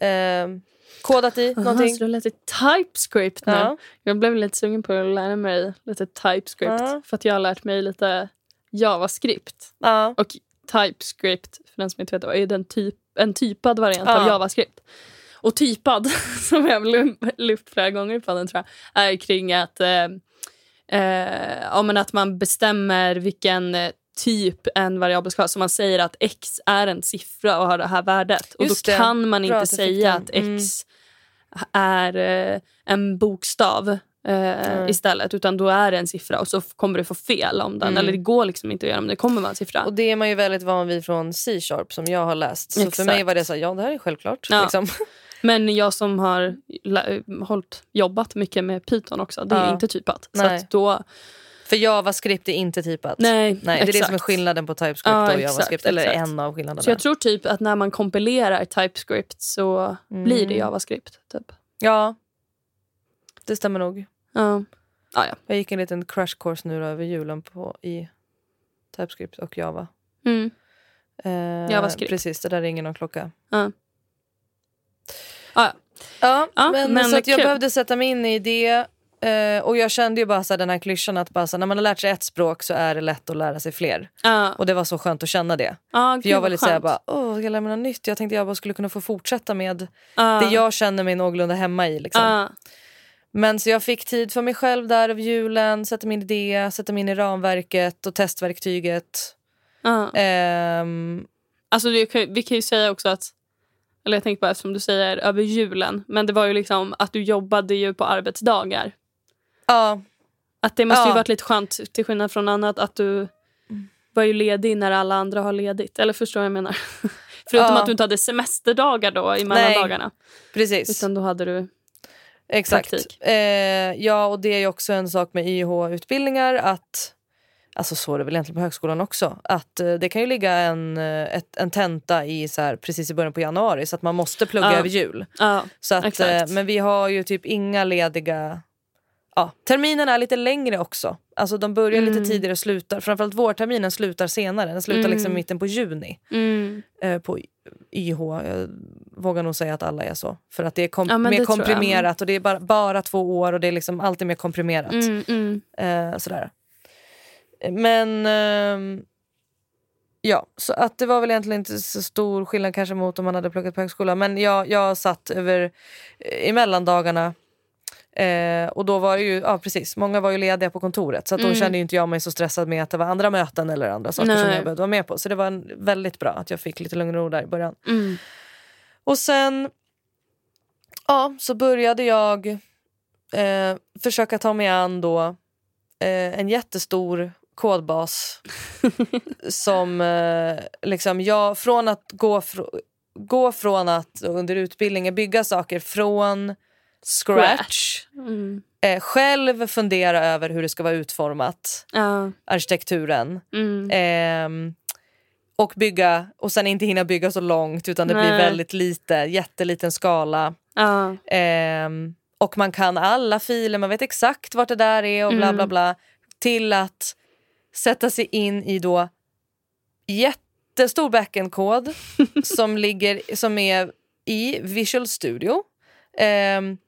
Speaker 2: ehm, kodat i
Speaker 1: Aha,
Speaker 2: någonting.
Speaker 1: så du läser TypeScript nu?
Speaker 2: Ja.
Speaker 1: Jag blev lite sugen på att lära mig lite TypeScript.
Speaker 2: Ja.
Speaker 1: För att jag har lärt mig lite JavaScript.
Speaker 2: Ja.
Speaker 1: Och TypeScript, för den som inte vet är ju den typ, en typad variant av JavaScript. Och typad, som jag har lyft flera gånger på den tror jag, är kring att, eh, eh, ja, men att man bestämmer vilken eh, typ en variabel ska ha. Så man säger att x är en siffra och har det här värdet. Och
Speaker 2: Just
Speaker 1: då
Speaker 2: det.
Speaker 1: kan man
Speaker 2: Bra
Speaker 1: inte
Speaker 2: att du fick
Speaker 1: säga
Speaker 2: den.
Speaker 1: att
Speaker 2: Mm.
Speaker 1: x är eh, en bokstav eh,
Speaker 2: Mm.
Speaker 1: istället. Utan då är det en siffra och så f- kommer du få fel om den.
Speaker 2: Mm.
Speaker 1: Eller det går liksom inte att göra om det kommer vara en siffra.
Speaker 2: Och det är man ju väldigt van vid från C-sharp som jag har läst. Så för
Speaker 1: Exakt.
Speaker 2: mig var det så här, ja det här är självklart.
Speaker 1: Ja.
Speaker 2: Liksom.
Speaker 1: Men jag som har hållit, jobbat mycket med Python också, det är
Speaker 2: Ja.
Speaker 1: inte typat. Så
Speaker 2: Nej.
Speaker 1: att då,
Speaker 2: För JavaScript är inte typat.
Speaker 1: nej,
Speaker 2: Nej, det är det
Speaker 1: exakt.
Speaker 2: som är skillnaden på TypeScript
Speaker 1: Ja,
Speaker 2: och
Speaker 1: exakt,
Speaker 2: JavaScript. Eller
Speaker 1: exakt.
Speaker 2: en av skillnaderna.
Speaker 1: Så jag tror typ att när man kompilerar TypeScript så
Speaker 2: Mm.
Speaker 1: blir det JavaScript. Typ.
Speaker 2: Ja, det stämmer nog.
Speaker 1: Ja. Ah, ja.
Speaker 2: Jag gick en liten crash course nu över julen på, i TypeScript och Java.
Speaker 1: Mm.
Speaker 2: Eh,
Speaker 1: JavaScript.
Speaker 2: Precis, det där ringer någon klocka.
Speaker 1: Ja. Ja.
Speaker 2: Ja,
Speaker 1: Ja,
Speaker 2: men,
Speaker 1: men
Speaker 2: så att jag
Speaker 1: kul.
Speaker 2: behövde sätta mig in i det. Eh, och jag kände ju bara så här, den här klyschan att bara så här, när man har lärt sig ett språk så är det lätt att lära sig fler.
Speaker 1: Ja.
Speaker 2: Och det var så skönt att känna det.
Speaker 1: Ah,
Speaker 2: För jag var lite såhär bara, åh jag lär mig något nytt. Jag tänkte jag bara skulle kunna få fortsätta med det jag känner mig någorlunda hemma i. Liksom. Men så jag fick tid för mig själv där över julen, sätta mig in i det, sätta mig in i ramverket och testverktyget.
Speaker 1: ah.
Speaker 2: Ehm,
Speaker 1: Alltså vi kan ju säga också att, eller jag tänker på eftersom du säger över julen, men det var ju liksom att du jobbade ju på arbetsdagar.
Speaker 2: ja,
Speaker 1: Att det måste ju
Speaker 2: Ja.
Speaker 1: varit lite skönt till skillnad från annat att du var ju ledig när alla andra har ledigt. Eller förstår vad jag menar? Förutom
Speaker 2: Ja.
Speaker 1: att du inte hade semesterdagar då i mellandagarna.
Speaker 2: precis.
Speaker 1: Utan då hade du...
Speaker 2: Exakt.
Speaker 1: praktik.
Speaker 2: Eh, ja, och det är ju också en sak med YH-utbildningar att Alltså så är det väl egentligen på högskolan också. Att eh, Det kan ju ligga en, eh, ett, en tenta i så här, precis i början på januari så att man måste plugga
Speaker 1: Ja.
Speaker 2: över jul.
Speaker 1: Ja,
Speaker 2: Så att,
Speaker 1: exakt.
Speaker 2: eh, men vi har ju typ inga lediga... Ja, terminen är lite längre också. Alltså De börjar
Speaker 1: Mm.
Speaker 2: lite tidigare och slutar. Framförallt vårterminen slutar senare. Den slutar
Speaker 1: Mm.
Speaker 2: liksom i mitten på juni
Speaker 1: mm.
Speaker 2: eh, på YH. Jag vågar nog säga att alla är så. För att det är kom-
Speaker 1: Ja,
Speaker 2: mer komprimerat och det är bara, bara två år och det är liksom alltid mer komprimerat.
Speaker 1: Mm, mm.
Speaker 2: Eh, sådär. Men ehm, ja, så att det var väl egentligen inte så stor skillnad kanske mot om man hade pluggat på högskola. Men jag, jag satt över eh, i mellandagarna Eh, och då var det ju, ja precis, många var ju lediga på kontoret så då
Speaker 1: Mm.
Speaker 2: kände ju inte jag mig så stressad med att det var andra möten eller andra saker som
Speaker 1: Nej.
Speaker 2: jag behövde vara med på. Så det var en, väldigt bra att jag fick lite lugn och ro där i början.
Speaker 1: Mm.
Speaker 2: Och sen ja, så började jag eh, försöka ta mig an då eh, en jättestor kodbas som eh, liksom jag från att gå, fr- gå från att under utbildningen bygga saker från scratch.
Speaker 1: Mm.
Speaker 2: Eh, själv fundera över hur det ska vara utformat,
Speaker 1: Ja.
Speaker 2: arkitekturen.
Speaker 1: Mm.
Speaker 2: Ehm, och bygga, och sen inte hinna bygga så långt utan det blir
Speaker 1: Nej.
Speaker 2: väldigt lite, jätteliten skala.
Speaker 1: Ja.
Speaker 2: Ehm, och man kan alla filer, man vet exakt vart det där är och bla
Speaker 1: Mm.
Speaker 2: bla bla. Till att sätta sig in i då jättestor backend-kod som, ligger, som är i Visual Studio. Ehm,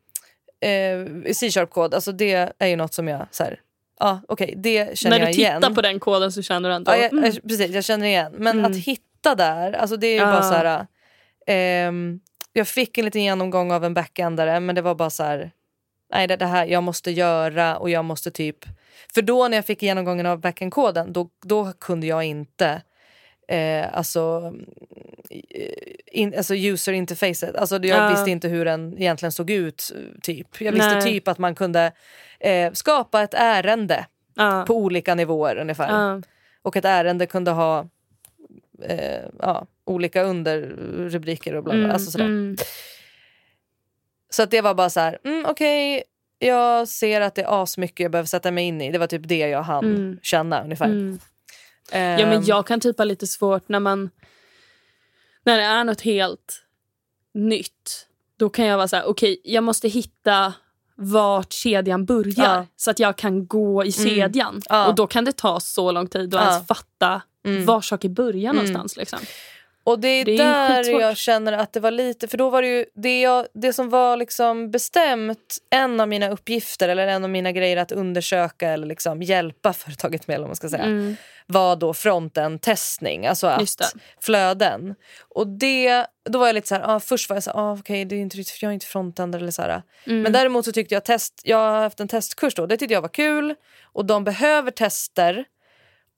Speaker 2: eh, C-sharp-kod, alltså det är ju något som jag... Så här, ja, okej, det känner
Speaker 1: När du
Speaker 2: igen.
Speaker 1: tittar på den koden så känner du ändå...
Speaker 2: Ja, jag,
Speaker 1: mm.
Speaker 2: precis, jag känner igen. Men
Speaker 1: Mm.
Speaker 2: att hitta där, alltså det är ju
Speaker 1: Ja.
Speaker 2: bara så här... ehm, jag fick en liten genomgång av en backendare men det var bara så här... Nej, det, det här jag måste göra och jag måste typ... För då när jag fick genomgången av backendkoden då, då kunde jag inte... Eh, alltså, eh, in, alltså user interfacet. Alltså jag
Speaker 1: Ja.
Speaker 2: visste inte hur den egentligen såg ut. typ. Jag visste
Speaker 1: Nej.
Speaker 2: typ att man kunde eh, skapa ett ärende
Speaker 1: ja.
Speaker 2: på olika nivåer ungefär.
Speaker 1: Ja.
Speaker 2: Och ett ärende kunde ha eh, olika underrubriker och bla bla.
Speaker 1: Mm,
Speaker 2: Alltså sådär.
Speaker 1: mm.
Speaker 2: Så att det var bara så här, mm, okej, jag ser att det är asmycket jag behöver sätta mig in i. Det var typ det jag hann
Speaker 1: Mm.
Speaker 2: känna ungefär.
Speaker 1: Mm. Ja,
Speaker 2: Ehm,
Speaker 1: men jag kan typ ha lite svårt när man... När det är något helt nytt. Då kan jag vara så här, okej, jag måste hitta vart kedjan börjar
Speaker 2: Ja. Mm.
Speaker 1: så att jag kan gå i kedjan.
Speaker 2: Ja.
Speaker 1: Och då kan det ta så lång tid att
Speaker 2: Ja.
Speaker 1: ens fatta
Speaker 2: Mm.
Speaker 1: var saker börjar någonstans. Liksom.
Speaker 2: Och det är,
Speaker 1: Det är
Speaker 2: där jag känner att det var lite, för då var det ju det, jag, det som var liksom bestämt, en av mina uppgifter eller en av mina grejer att undersöka eller liksom hjälpa företaget med vad man ska säga,
Speaker 1: Mm.
Speaker 2: var då fronten testning, alltså att flöden. Och det, då var jag lite så här, ah, först var jag så här, ah, okej det är inte riktigt, jag är inte frontend eller så här.
Speaker 1: Mm.
Speaker 2: Men däremot så tyckte jag test, jag har haft en testkurs då, det tyckte jag var kul och de behöver tester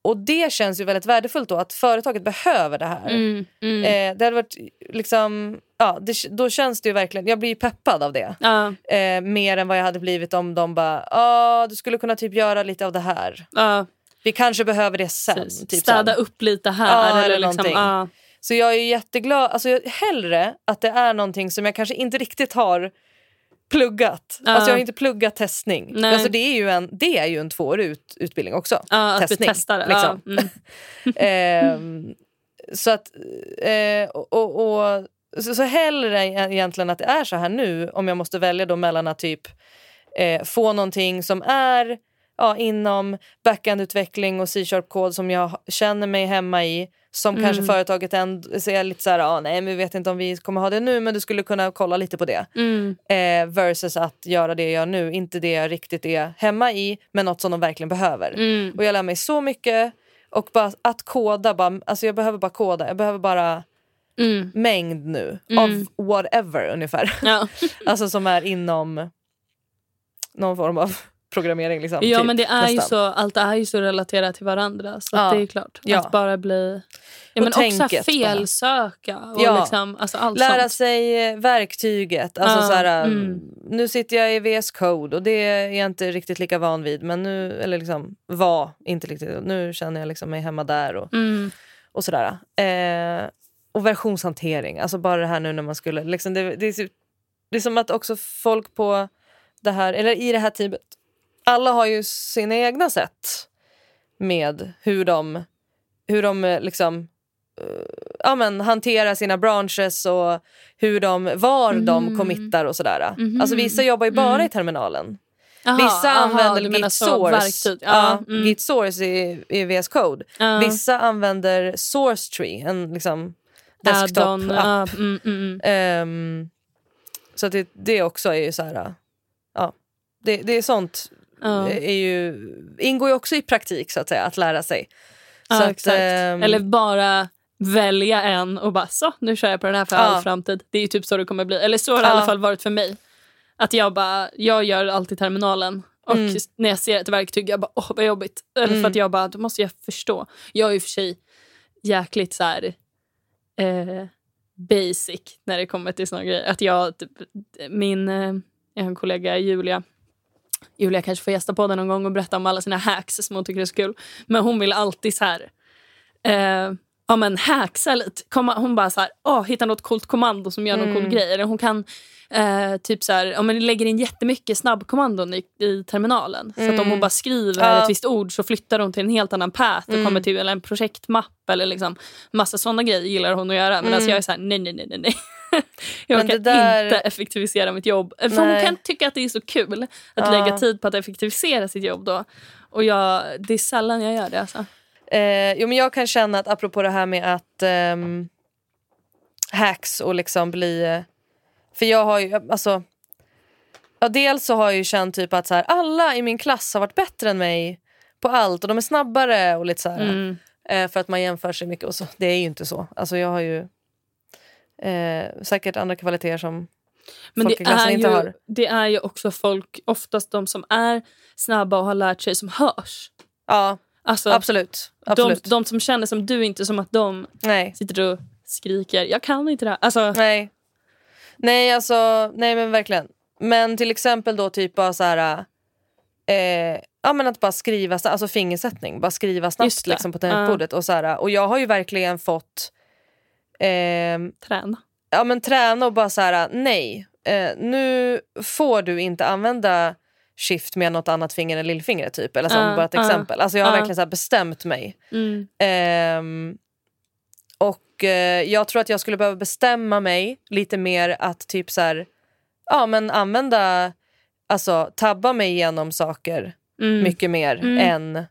Speaker 2: och det känns ju väldigt värdefullt då att företaget behöver det här.
Speaker 1: Mm. Mm.
Speaker 2: Eh, det hade varit liksom, ja, det, då känns det ju verkligen, jag blir peppad av det.
Speaker 1: Ja,
Speaker 2: Eh, mer än vad jag hade blivit om de bara, ja du skulle kunna typ göra lite av det här.
Speaker 1: ja,
Speaker 2: Vi kanske behöver det sen.
Speaker 1: precis.
Speaker 2: Typ
Speaker 1: Städa
Speaker 2: sen.
Speaker 1: upp lite här.
Speaker 2: Ja,
Speaker 1: eller
Speaker 2: eller
Speaker 1: liksom, ja.
Speaker 2: Så jag är jätteglad, alltså jag, hellre att det är någonting som jag kanske inte riktigt har pluggat.
Speaker 1: Ja.
Speaker 2: Alltså jag har inte pluggat testning.
Speaker 1: Nej.
Speaker 2: Alltså det är ju en, det är ju en tvåårig ut, utbildning också.
Speaker 1: Ja, att
Speaker 2: Testning,
Speaker 1: vi testar.
Speaker 2: liksom.
Speaker 1: Ja, mm.
Speaker 2: Ehm, så att, eh, och, och, så, så hellre egentligen att det är så här nu om jag måste välja då mellan att typ eh, få någonting som är ja, inom backend-utveckling och C-sharp-kod som jag känner mig hemma i som
Speaker 1: Mm.
Speaker 2: kanske företaget ändå säger lite så här, ah, nej men vi vet inte om vi kommer ha det nu men du skulle kunna kolla lite på det.
Speaker 1: Mm.
Speaker 2: Eh, versus att göra det jag gör nu, inte det jag riktigt är hemma i men något som de verkligen behöver.
Speaker 1: Mm.
Speaker 2: Och jag lär mig så mycket. Och bara att koda, bara, alltså jag behöver bara koda. Jag behöver bara
Speaker 1: Mm.
Speaker 2: mängd nu
Speaker 1: Mm.
Speaker 2: av whatever ungefär.
Speaker 1: Ja.
Speaker 2: alltså som är inom någon form av programmering. Liksom,
Speaker 1: Ja
Speaker 2: typ,
Speaker 1: men det är ju
Speaker 2: nästan.
Speaker 1: så, allt är ju så relaterat till varandra. Så
Speaker 2: Ja.
Speaker 1: att det är klart.
Speaker 2: Ja.
Speaker 1: Att bara bli... Ja,
Speaker 2: Och
Speaker 1: men också felsöka och
Speaker 2: Ja.
Speaker 1: liksom, alltså allt
Speaker 2: Lära
Speaker 1: sånt.
Speaker 2: sig eh, verktyget. Alltså så här,
Speaker 1: mm.
Speaker 2: Nu sitter jag i VS Code och det är jag inte riktigt lika van vid. Men nu, eller liksom var inte riktigt. Nu känner jag liksom mig hemma där. Och,
Speaker 1: Mm.
Speaker 2: och sådär. Eh, och versionshantering, alltså bara det här nu när man skulle... Liksom det, det, är, det är som att också folk på det här, eller i det här teamet, alla har ju sina egna sätt med hur de, hur de eh, liksom eh, ja, men, hanterar sina branches och hur de, var de
Speaker 1: Mm.
Speaker 2: committar och sådär.
Speaker 1: Mhm.
Speaker 2: Alltså vissa jobbar ju bara
Speaker 1: Mm.
Speaker 2: i terminalen.
Speaker 1: Aha,
Speaker 2: Vissa
Speaker 1: aha,
Speaker 2: använder
Speaker 1: menar
Speaker 2: Git Source, ja,
Speaker 1: Ja, mm.
Speaker 2: Git Source i, i VS Code.
Speaker 1: Ja.
Speaker 2: Vissa använder Source Tree, en liksom desktop-app.
Speaker 1: mm, mm, mm.
Speaker 2: Ehm, så det, det också är ju så här... Ja, det, det är sånt
Speaker 1: Ja.
Speaker 2: är ju, ingår ju också i praktik så att säga, att lära sig.
Speaker 1: Ja,
Speaker 2: att,
Speaker 1: exakt.
Speaker 2: ehm,
Speaker 1: Eller bara välja en och bara så, nu kör jag på den här för
Speaker 2: Ja.
Speaker 1: all framtid. Det är ju typ så det kommer bli. Eller så har det i
Speaker 2: Ja.
Speaker 1: alla fall varit för mig. Att jag bara, jag gör alltid terminalen. Och
Speaker 2: Mm.
Speaker 1: när jag ser ett verktyg, jag bara åh vad jobbigt. Eller
Speaker 2: Mm.
Speaker 1: för att jag bara, då måste jag förstå. Jag är i och för sig jäkligt så här eh, basic när det kommer till såna grejer. Att jag, typ, min, eh, jag har en kollega Julia. Julia kanske får gästa på den någon gång och berätta om alla sina hacks som hon tycker är så kul. Men hon vill alltid så här. Eh, ja, men hacksa lite. Komma, hon bara så här, åh, hitta något coolt kommando som gör någon
Speaker 2: Mm.
Speaker 1: cool grej. Eller hon kan eh, typ så här, ja, men lägger in jättemycket snabbkommandon i, i terminalen. Så att om hon bara skriver
Speaker 2: Mm. Ja.
Speaker 1: ett visst ord så flyttar hon till en helt annan path och
Speaker 2: Mm.
Speaker 1: kommer till eller en projektmapp eller liksom massa sådana grejer gillar hon att göra. Medan
Speaker 2: Mm.
Speaker 1: jag är så här, nej, nej, nej, nej. Jag
Speaker 2: Men
Speaker 1: kan
Speaker 2: där-
Speaker 1: inte effektivisera mitt jobb. För hon kan tycka att det är så kul att
Speaker 2: Ja.
Speaker 1: lägga tid på att effektivisera sitt jobb då. Och jag, det är sällan jag gör det. Alltså.
Speaker 2: Eh, jo, men jag kan känna att apropå det här med att ehm, hacks och liksom bli... För jag har ju, alltså... Ja, dels så har jag ju känt typ att så här, alla i min klass har varit bättre än mig på allt och de är snabbare och lite så här.
Speaker 1: Mm.
Speaker 2: Eh, för att man jämför sig mycket och så. Det är ju inte så. Alltså jag har ju eh, säkert andra kvaliteter som
Speaker 1: Men
Speaker 2: folk
Speaker 1: det
Speaker 2: i klassen
Speaker 1: är,
Speaker 2: inte
Speaker 1: ju,
Speaker 2: har.
Speaker 1: det är ju också folk, oftast de som är snabba och har lärt sig, som hörs.
Speaker 2: Ja,
Speaker 1: Alltså,
Speaker 2: absolut.
Speaker 1: de,
Speaker 2: absolut.
Speaker 1: de som känner som du, inte som att de
Speaker 2: Nej.
Speaker 1: sitter och skriker jag kan inte det här. Alltså,
Speaker 2: Nej. Nej, alltså, nej men verkligen. Men till exempel då typ bara så här... Eh, ja men att bara skriva, alltså fingersättning. Bara skriva snabbt liksom, på tangentbordet. Och, så här, och jag har ju verkligen fått ehm,
Speaker 1: träna.
Speaker 2: ja, men träna och bara så här, nej. Eh, nu får du inte använda shift med något annat finger än lillfingret typ. Eller som
Speaker 1: Ja,
Speaker 2: bara ett
Speaker 1: ja,
Speaker 2: exempel. Alltså jag har
Speaker 1: ja.
Speaker 2: verkligen så bestämt mig.
Speaker 1: Mm.
Speaker 2: Ehm, och eh, jag tror att jag skulle behöva bestämma mig lite mer att typ så här, ja men använda, alltså tabba mig igenom saker
Speaker 1: Mm.
Speaker 2: mycket mer
Speaker 1: Mm.
Speaker 2: än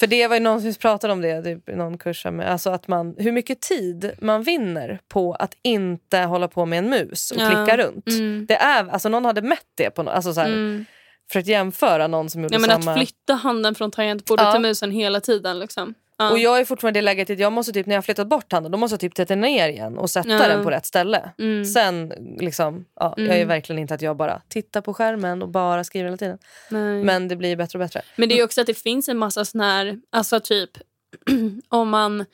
Speaker 2: för det var ju någon som pratade om det typ, i någon kurs. Med, alltså att man, hur mycket tid man vinner på att inte hålla på med en mus och
Speaker 1: Ja.
Speaker 2: klicka runt.
Speaker 1: Mm.
Speaker 2: Det är, alltså någon hade mätt det på no, alltså så här,
Speaker 1: Mm.
Speaker 2: för att jämföra någon som gjorde
Speaker 1: Ja, men
Speaker 2: samma.
Speaker 1: Att flytta handen från tangentbordet
Speaker 2: Ja.
Speaker 1: till musen hela tiden. Liksom.
Speaker 2: Och jag är fortfarande i det läget att jag måste typ, när jag flyttat bort handen då måste jag typ sätta ner igen och sätta
Speaker 1: Ja.
Speaker 2: den på rätt ställe.
Speaker 1: Mm.
Speaker 2: Sen liksom, ja, jag är
Speaker 1: Mm.
Speaker 2: verkligen inte att jag bara tittar på skärmen och bara skriver hela tiden.
Speaker 1: Nej.
Speaker 2: Men det blir bättre och bättre.
Speaker 1: Men det är också att det finns en massa sån här, alltså typ om man,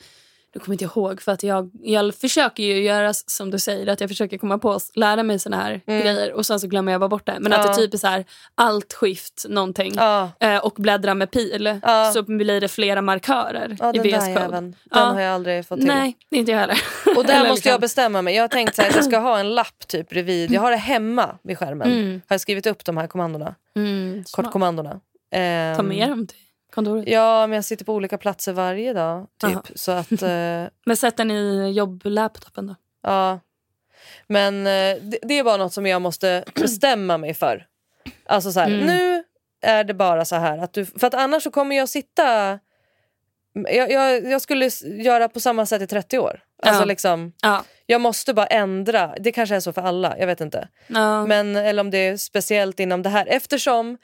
Speaker 1: jag kommer inte ihåg för att jag, jag försöker ju göra som du säger att jag försöker komma på, s- lära mig såna här grejer och sen så glömmer jag bara bort det. Men att
Speaker 2: Mm. Ja.
Speaker 1: det typ är så här alt skift någonting
Speaker 2: Ja,
Speaker 1: eh, och bläddra med pil
Speaker 2: Ja.
Speaker 1: så blir det flera markörer i VS Code.
Speaker 2: jäveln. Den har jag aldrig fått till.
Speaker 1: Nej, inte jag heller.
Speaker 2: Och där måste jag
Speaker 1: liksom-
Speaker 2: bestämma mig. Jag har tänkt så här, att jag ska ha en lapp typ bredvid. Jag har det hemma vid skärmen.
Speaker 1: Mm.
Speaker 2: Har jag skrivit upp de här kommandona.
Speaker 1: Mm.
Speaker 2: Kortkommandona. Ehm,
Speaker 1: Ta med dem till kontoret.
Speaker 2: Ja, men jag sitter på olika platser varje dag. Typ.
Speaker 1: Aha.
Speaker 2: Så att, eh,
Speaker 1: Men sätt den i jobblaptopen då.
Speaker 2: ja. Men eh, det, det är bara något som jag måste bestämma mig för. Alltså så här,
Speaker 1: Mm.
Speaker 2: nu är det bara så här. Att du, för att annars så kommer jag sitta... Jag, jag, jag skulle göra på samma sätt i 30 år. Alltså
Speaker 1: Ja.
Speaker 2: liksom,
Speaker 1: Ja.
Speaker 2: jag måste bara ändra. Det kanske är så för alla, jag vet inte.
Speaker 1: Ja.
Speaker 2: Men, eller om det är speciellt inom det här. Eftersom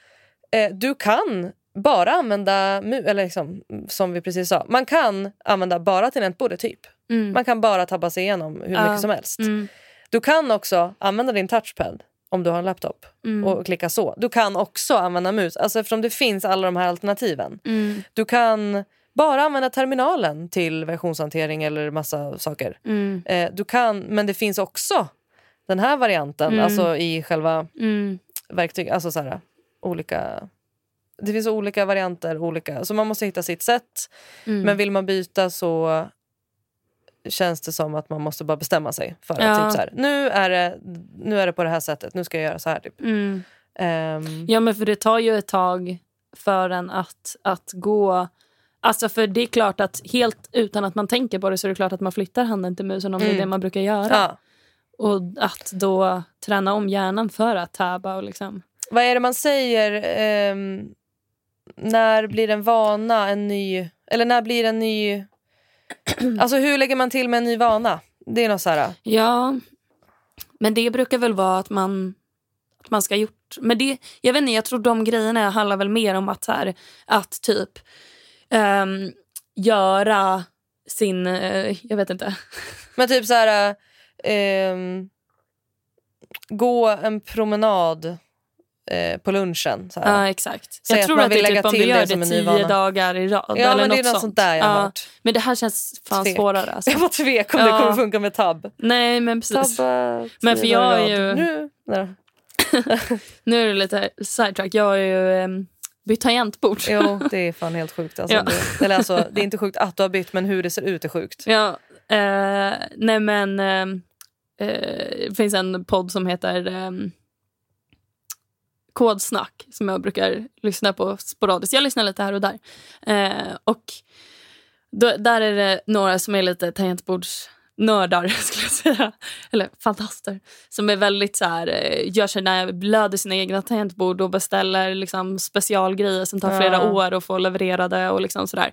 Speaker 2: eh, du kan bara använda, mu- eller liksom, som vi precis sa, man kan använda bara tangentbordet typ.
Speaker 1: Mm.
Speaker 2: Man kan bara tabba sig igenom hur
Speaker 1: Ja.
Speaker 2: mycket som helst.
Speaker 1: Mm.
Speaker 2: Du kan också använda din touchpad om du har en laptop
Speaker 1: Mm.
Speaker 2: och klicka så. Du kan också använda mus, alltså eftersom det finns alla de här alternativen.
Speaker 1: Mm.
Speaker 2: Du kan bara använda terminalen till versionshantering eller massa saker.
Speaker 1: Mm.
Speaker 2: Eh, du kan, men det finns också den här varianten,
Speaker 1: Mm.
Speaker 2: alltså i själva
Speaker 1: Mm.
Speaker 2: verktyg, alltså så här, olika... Det finns olika varianter, olika, så man måste hitta sitt sätt.
Speaker 1: Mm.
Speaker 2: Men vill man byta så känns det som att man måste bara bestämma sig för att
Speaker 1: Ja.
Speaker 2: typ så här, nu, är det, nu är det på det här sättet, nu ska jag göra så här. Typ.
Speaker 1: Mm.
Speaker 2: Ehm,
Speaker 1: Ja, men för det tar ju ett tag för en att, att gå... Alltså för det är klart att helt utan att man tänker på det så är det klart att man flyttar handen till musen om det är
Speaker 2: Mm.
Speaker 1: det man brukar göra.
Speaker 2: ja.
Speaker 1: Och att då träna om hjärnan för att tabba och liksom...
Speaker 2: Vad är det man säger? ehm, när blir en vana en ny... Eller när blir en ny... Alltså hur lägger man till med en ny vana? Det är något så här...
Speaker 1: Ja, men det brukar väl vara att man, att man ska ha gjort... Men det, jag vet inte, jag tror de grejerna handlar väl mer om att, här, att typ ehm, göra sin... eh, jag vet inte.
Speaker 2: Men typ så här... ehm, gå en promenad eh, på lunchen. Så här.
Speaker 1: Ja, exakt.
Speaker 2: Säg
Speaker 1: jag
Speaker 2: att
Speaker 1: tror
Speaker 2: man
Speaker 1: att det
Speaker 2: vill
Speaker 1: är
Speaker 2: lägga
Speaker 1: typ om du gör
Speaker 2: det
Speaker 1: det tio dagar i rad.
Speaker 2: Ja,
Speaker 1: eller
Speaker 2: men det är
Speaker 1: något
Speaker 2: sånt där jag har hört.
Speaker 1: Men det här känns fan
Speaker 2: Tvek.
Speaker 1: svårare. Alltså.
Speaker 2: Jag var tvek om det
Speaker 1: Ja.
Speaker 2: kommer funka med tab.
Speaker 1: Nej, men precis.
Speaker 2: Tabba
Speaker 1: Men för jag är ju-
Speaker 2: Nu.
Speaker 1: Nu är det lite sidetrack. Jag är ju, ehm, bytt tangentbord.
Speaker 2: Jo, det är fan helt sjukt. Alltså,
Speaker 1: Ja.
Speaker 2: det, eller alltså, det är inte sjukt att du har bytt, men hur det ser ut är sjukt.
Speaker 1: Ja, eh, nej men eh, eh, det finns en podd som heter eh, Kodsnack som jag brukar lyssna på sporadiskt. Jag lyssnar lite här och där. Eh, och då, där är det några som är lite tangentbordsnördar, skulle jag säga. Eller fantaster. Som är väldigt så här, eh, gör sina, blöder sina egna tangentbord och beställer liksom specialgrejer som tar flera
Speaker 2: Ja.
Speaker 1: år att få levererade och liksom sådär.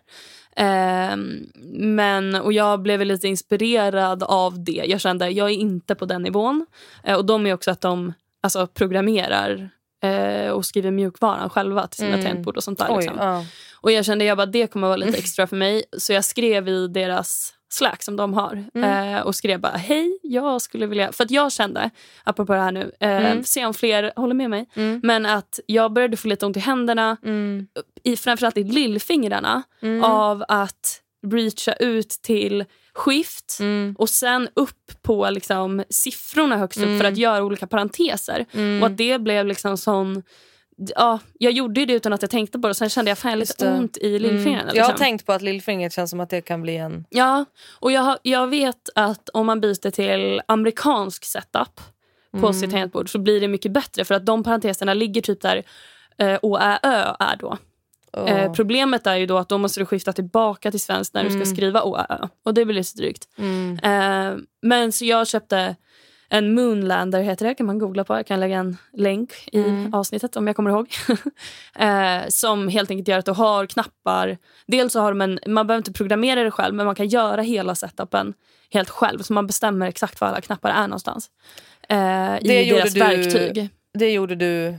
Speaker 1: Ehm, men, och jag blev lite inspirerad av det. Jag kände jag är inte på den nivån. Eh, och de är också att de alltså, programmerar eh, och skriver mjukvaran själva till sina
Speaker 2: Mm.
Speaker 1: tangentbord och sånt där.
Speaker 2: Oj,
Speaker 1: Liksom.
Speaker 2: ja.
Speaker 1: Och jag kände jag bara, det kommer vara lite extra för mig. Så jag skrev i deras Slack som de har.
Speaker 2: Mm.
Speaker 1: Eh, och skrev bara, hej, jag skulle vilja... För att jag kände, apropå det här nu, eh,
Speaker 2: Mm.
Speaker 1: se om fler håller med mig.
Speaker 2: Mm.
Speaker 1: Men att jag började få lite ont i händerna,
Speaker 2: Mm.
Speaker 1: i, framförallt i lillfingrarna,
Speaker 2: Mm.
Speaker 1: av att reacha ut till skift
Speaker 2: Mm.
Speaker 1: och sen upp på liksom, siffrorna högst upp
Speaker 2: Mm.
Speaker 1: för att göra olika parenteser.
Speaker 2: Mm.
Speaker 1: Och att det blev liksom sån... Ja, jag gjorde det utan att jag tänkte på det. Sen kände jag fan lite ont i.
Speaker 2: Mm. Jag har
Speaker 1: liksom.
Speaker 2: tänkt på att lillfingret känns som att det kan bli en...
Speaker 1: Ja, och jag, jag vet att om man byter till amerikansk setup på
Speaker 2: Mm.
Speaker 1: sitt tangentbord så blir det mycket bättre för att de parenteserna ligger typ där eh, Å, Ä, Ö är då. Eh, problemet är ju då att då måste du skifta tillbaka till svensk när du ska
Speaker 2: Mm.
Speaker 1: skriva Å, Ä, Ö. Och det blir lite drygt.
Speaker 2: mm.
Speaker 1: Eh, men så jag köpte en Moonlander, heter det. kan man googla på. Jag kan lägga en länk i
Speaker 2: Mm.
Speaker 1: avsnittet om jag kommer ihåg. eh, som helt enkelt gör att du har knappar. Dels så har de en, man behöver inte programmera det själv men man kan göra hela setupen helt själv. Så man bestämmer exakt var alla knappar är någonstans. Eh,
Speaker 2: Det
Speaker 1: I
Speaker 2: gjorde
Speaker 1: deras
Speaker 2: du-
Speaker 1: verktyg.
Speaker 2: Det gjorde du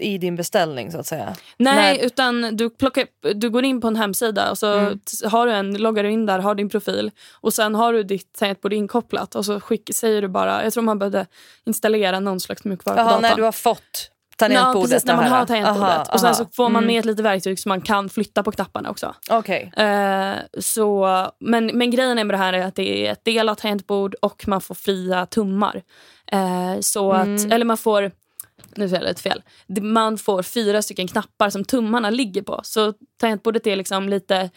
Speaker 2: i din beställning så att säga.
Speaker 1: Nej,
Speaker 2: Nej.
Speaker 1: utan du, plockar, du går in på en hemsida och så
Speaker 2: Mm.
Speaker 1: har du en, loggar du in där, har din profil och sen har du ditt tangentbord inkopplat och så skick, säger du bara, jag tror man behövde installera någon slags mjukvara på datorn.
Speaker 2: när du har fått
Speaker 1: Ja,
Speaker 2: tangentbordet.
Speaker 1: precis, när man har tangentbordet.
Speaker 2: Aha,
Speaker 1: och sen
Speaker 2: aha.
Speaker 1: så får man
Speaker 2: Mm.
Speaker 1: med ett litet verktyg så man kan flytta på knapparna också.
Speaker 2: Okej.
Speaker 1: Eh, så, men, men grejen med det här är att det är ett delat tangentbord och man får fria tummar. Eh, så att,
Speaker 2: Mm.
Speaker 1: eller man får, nu säger jag lite fel, man får fyra stycken knappar som tummarna ligger på. Så tangentbordet är liksom lite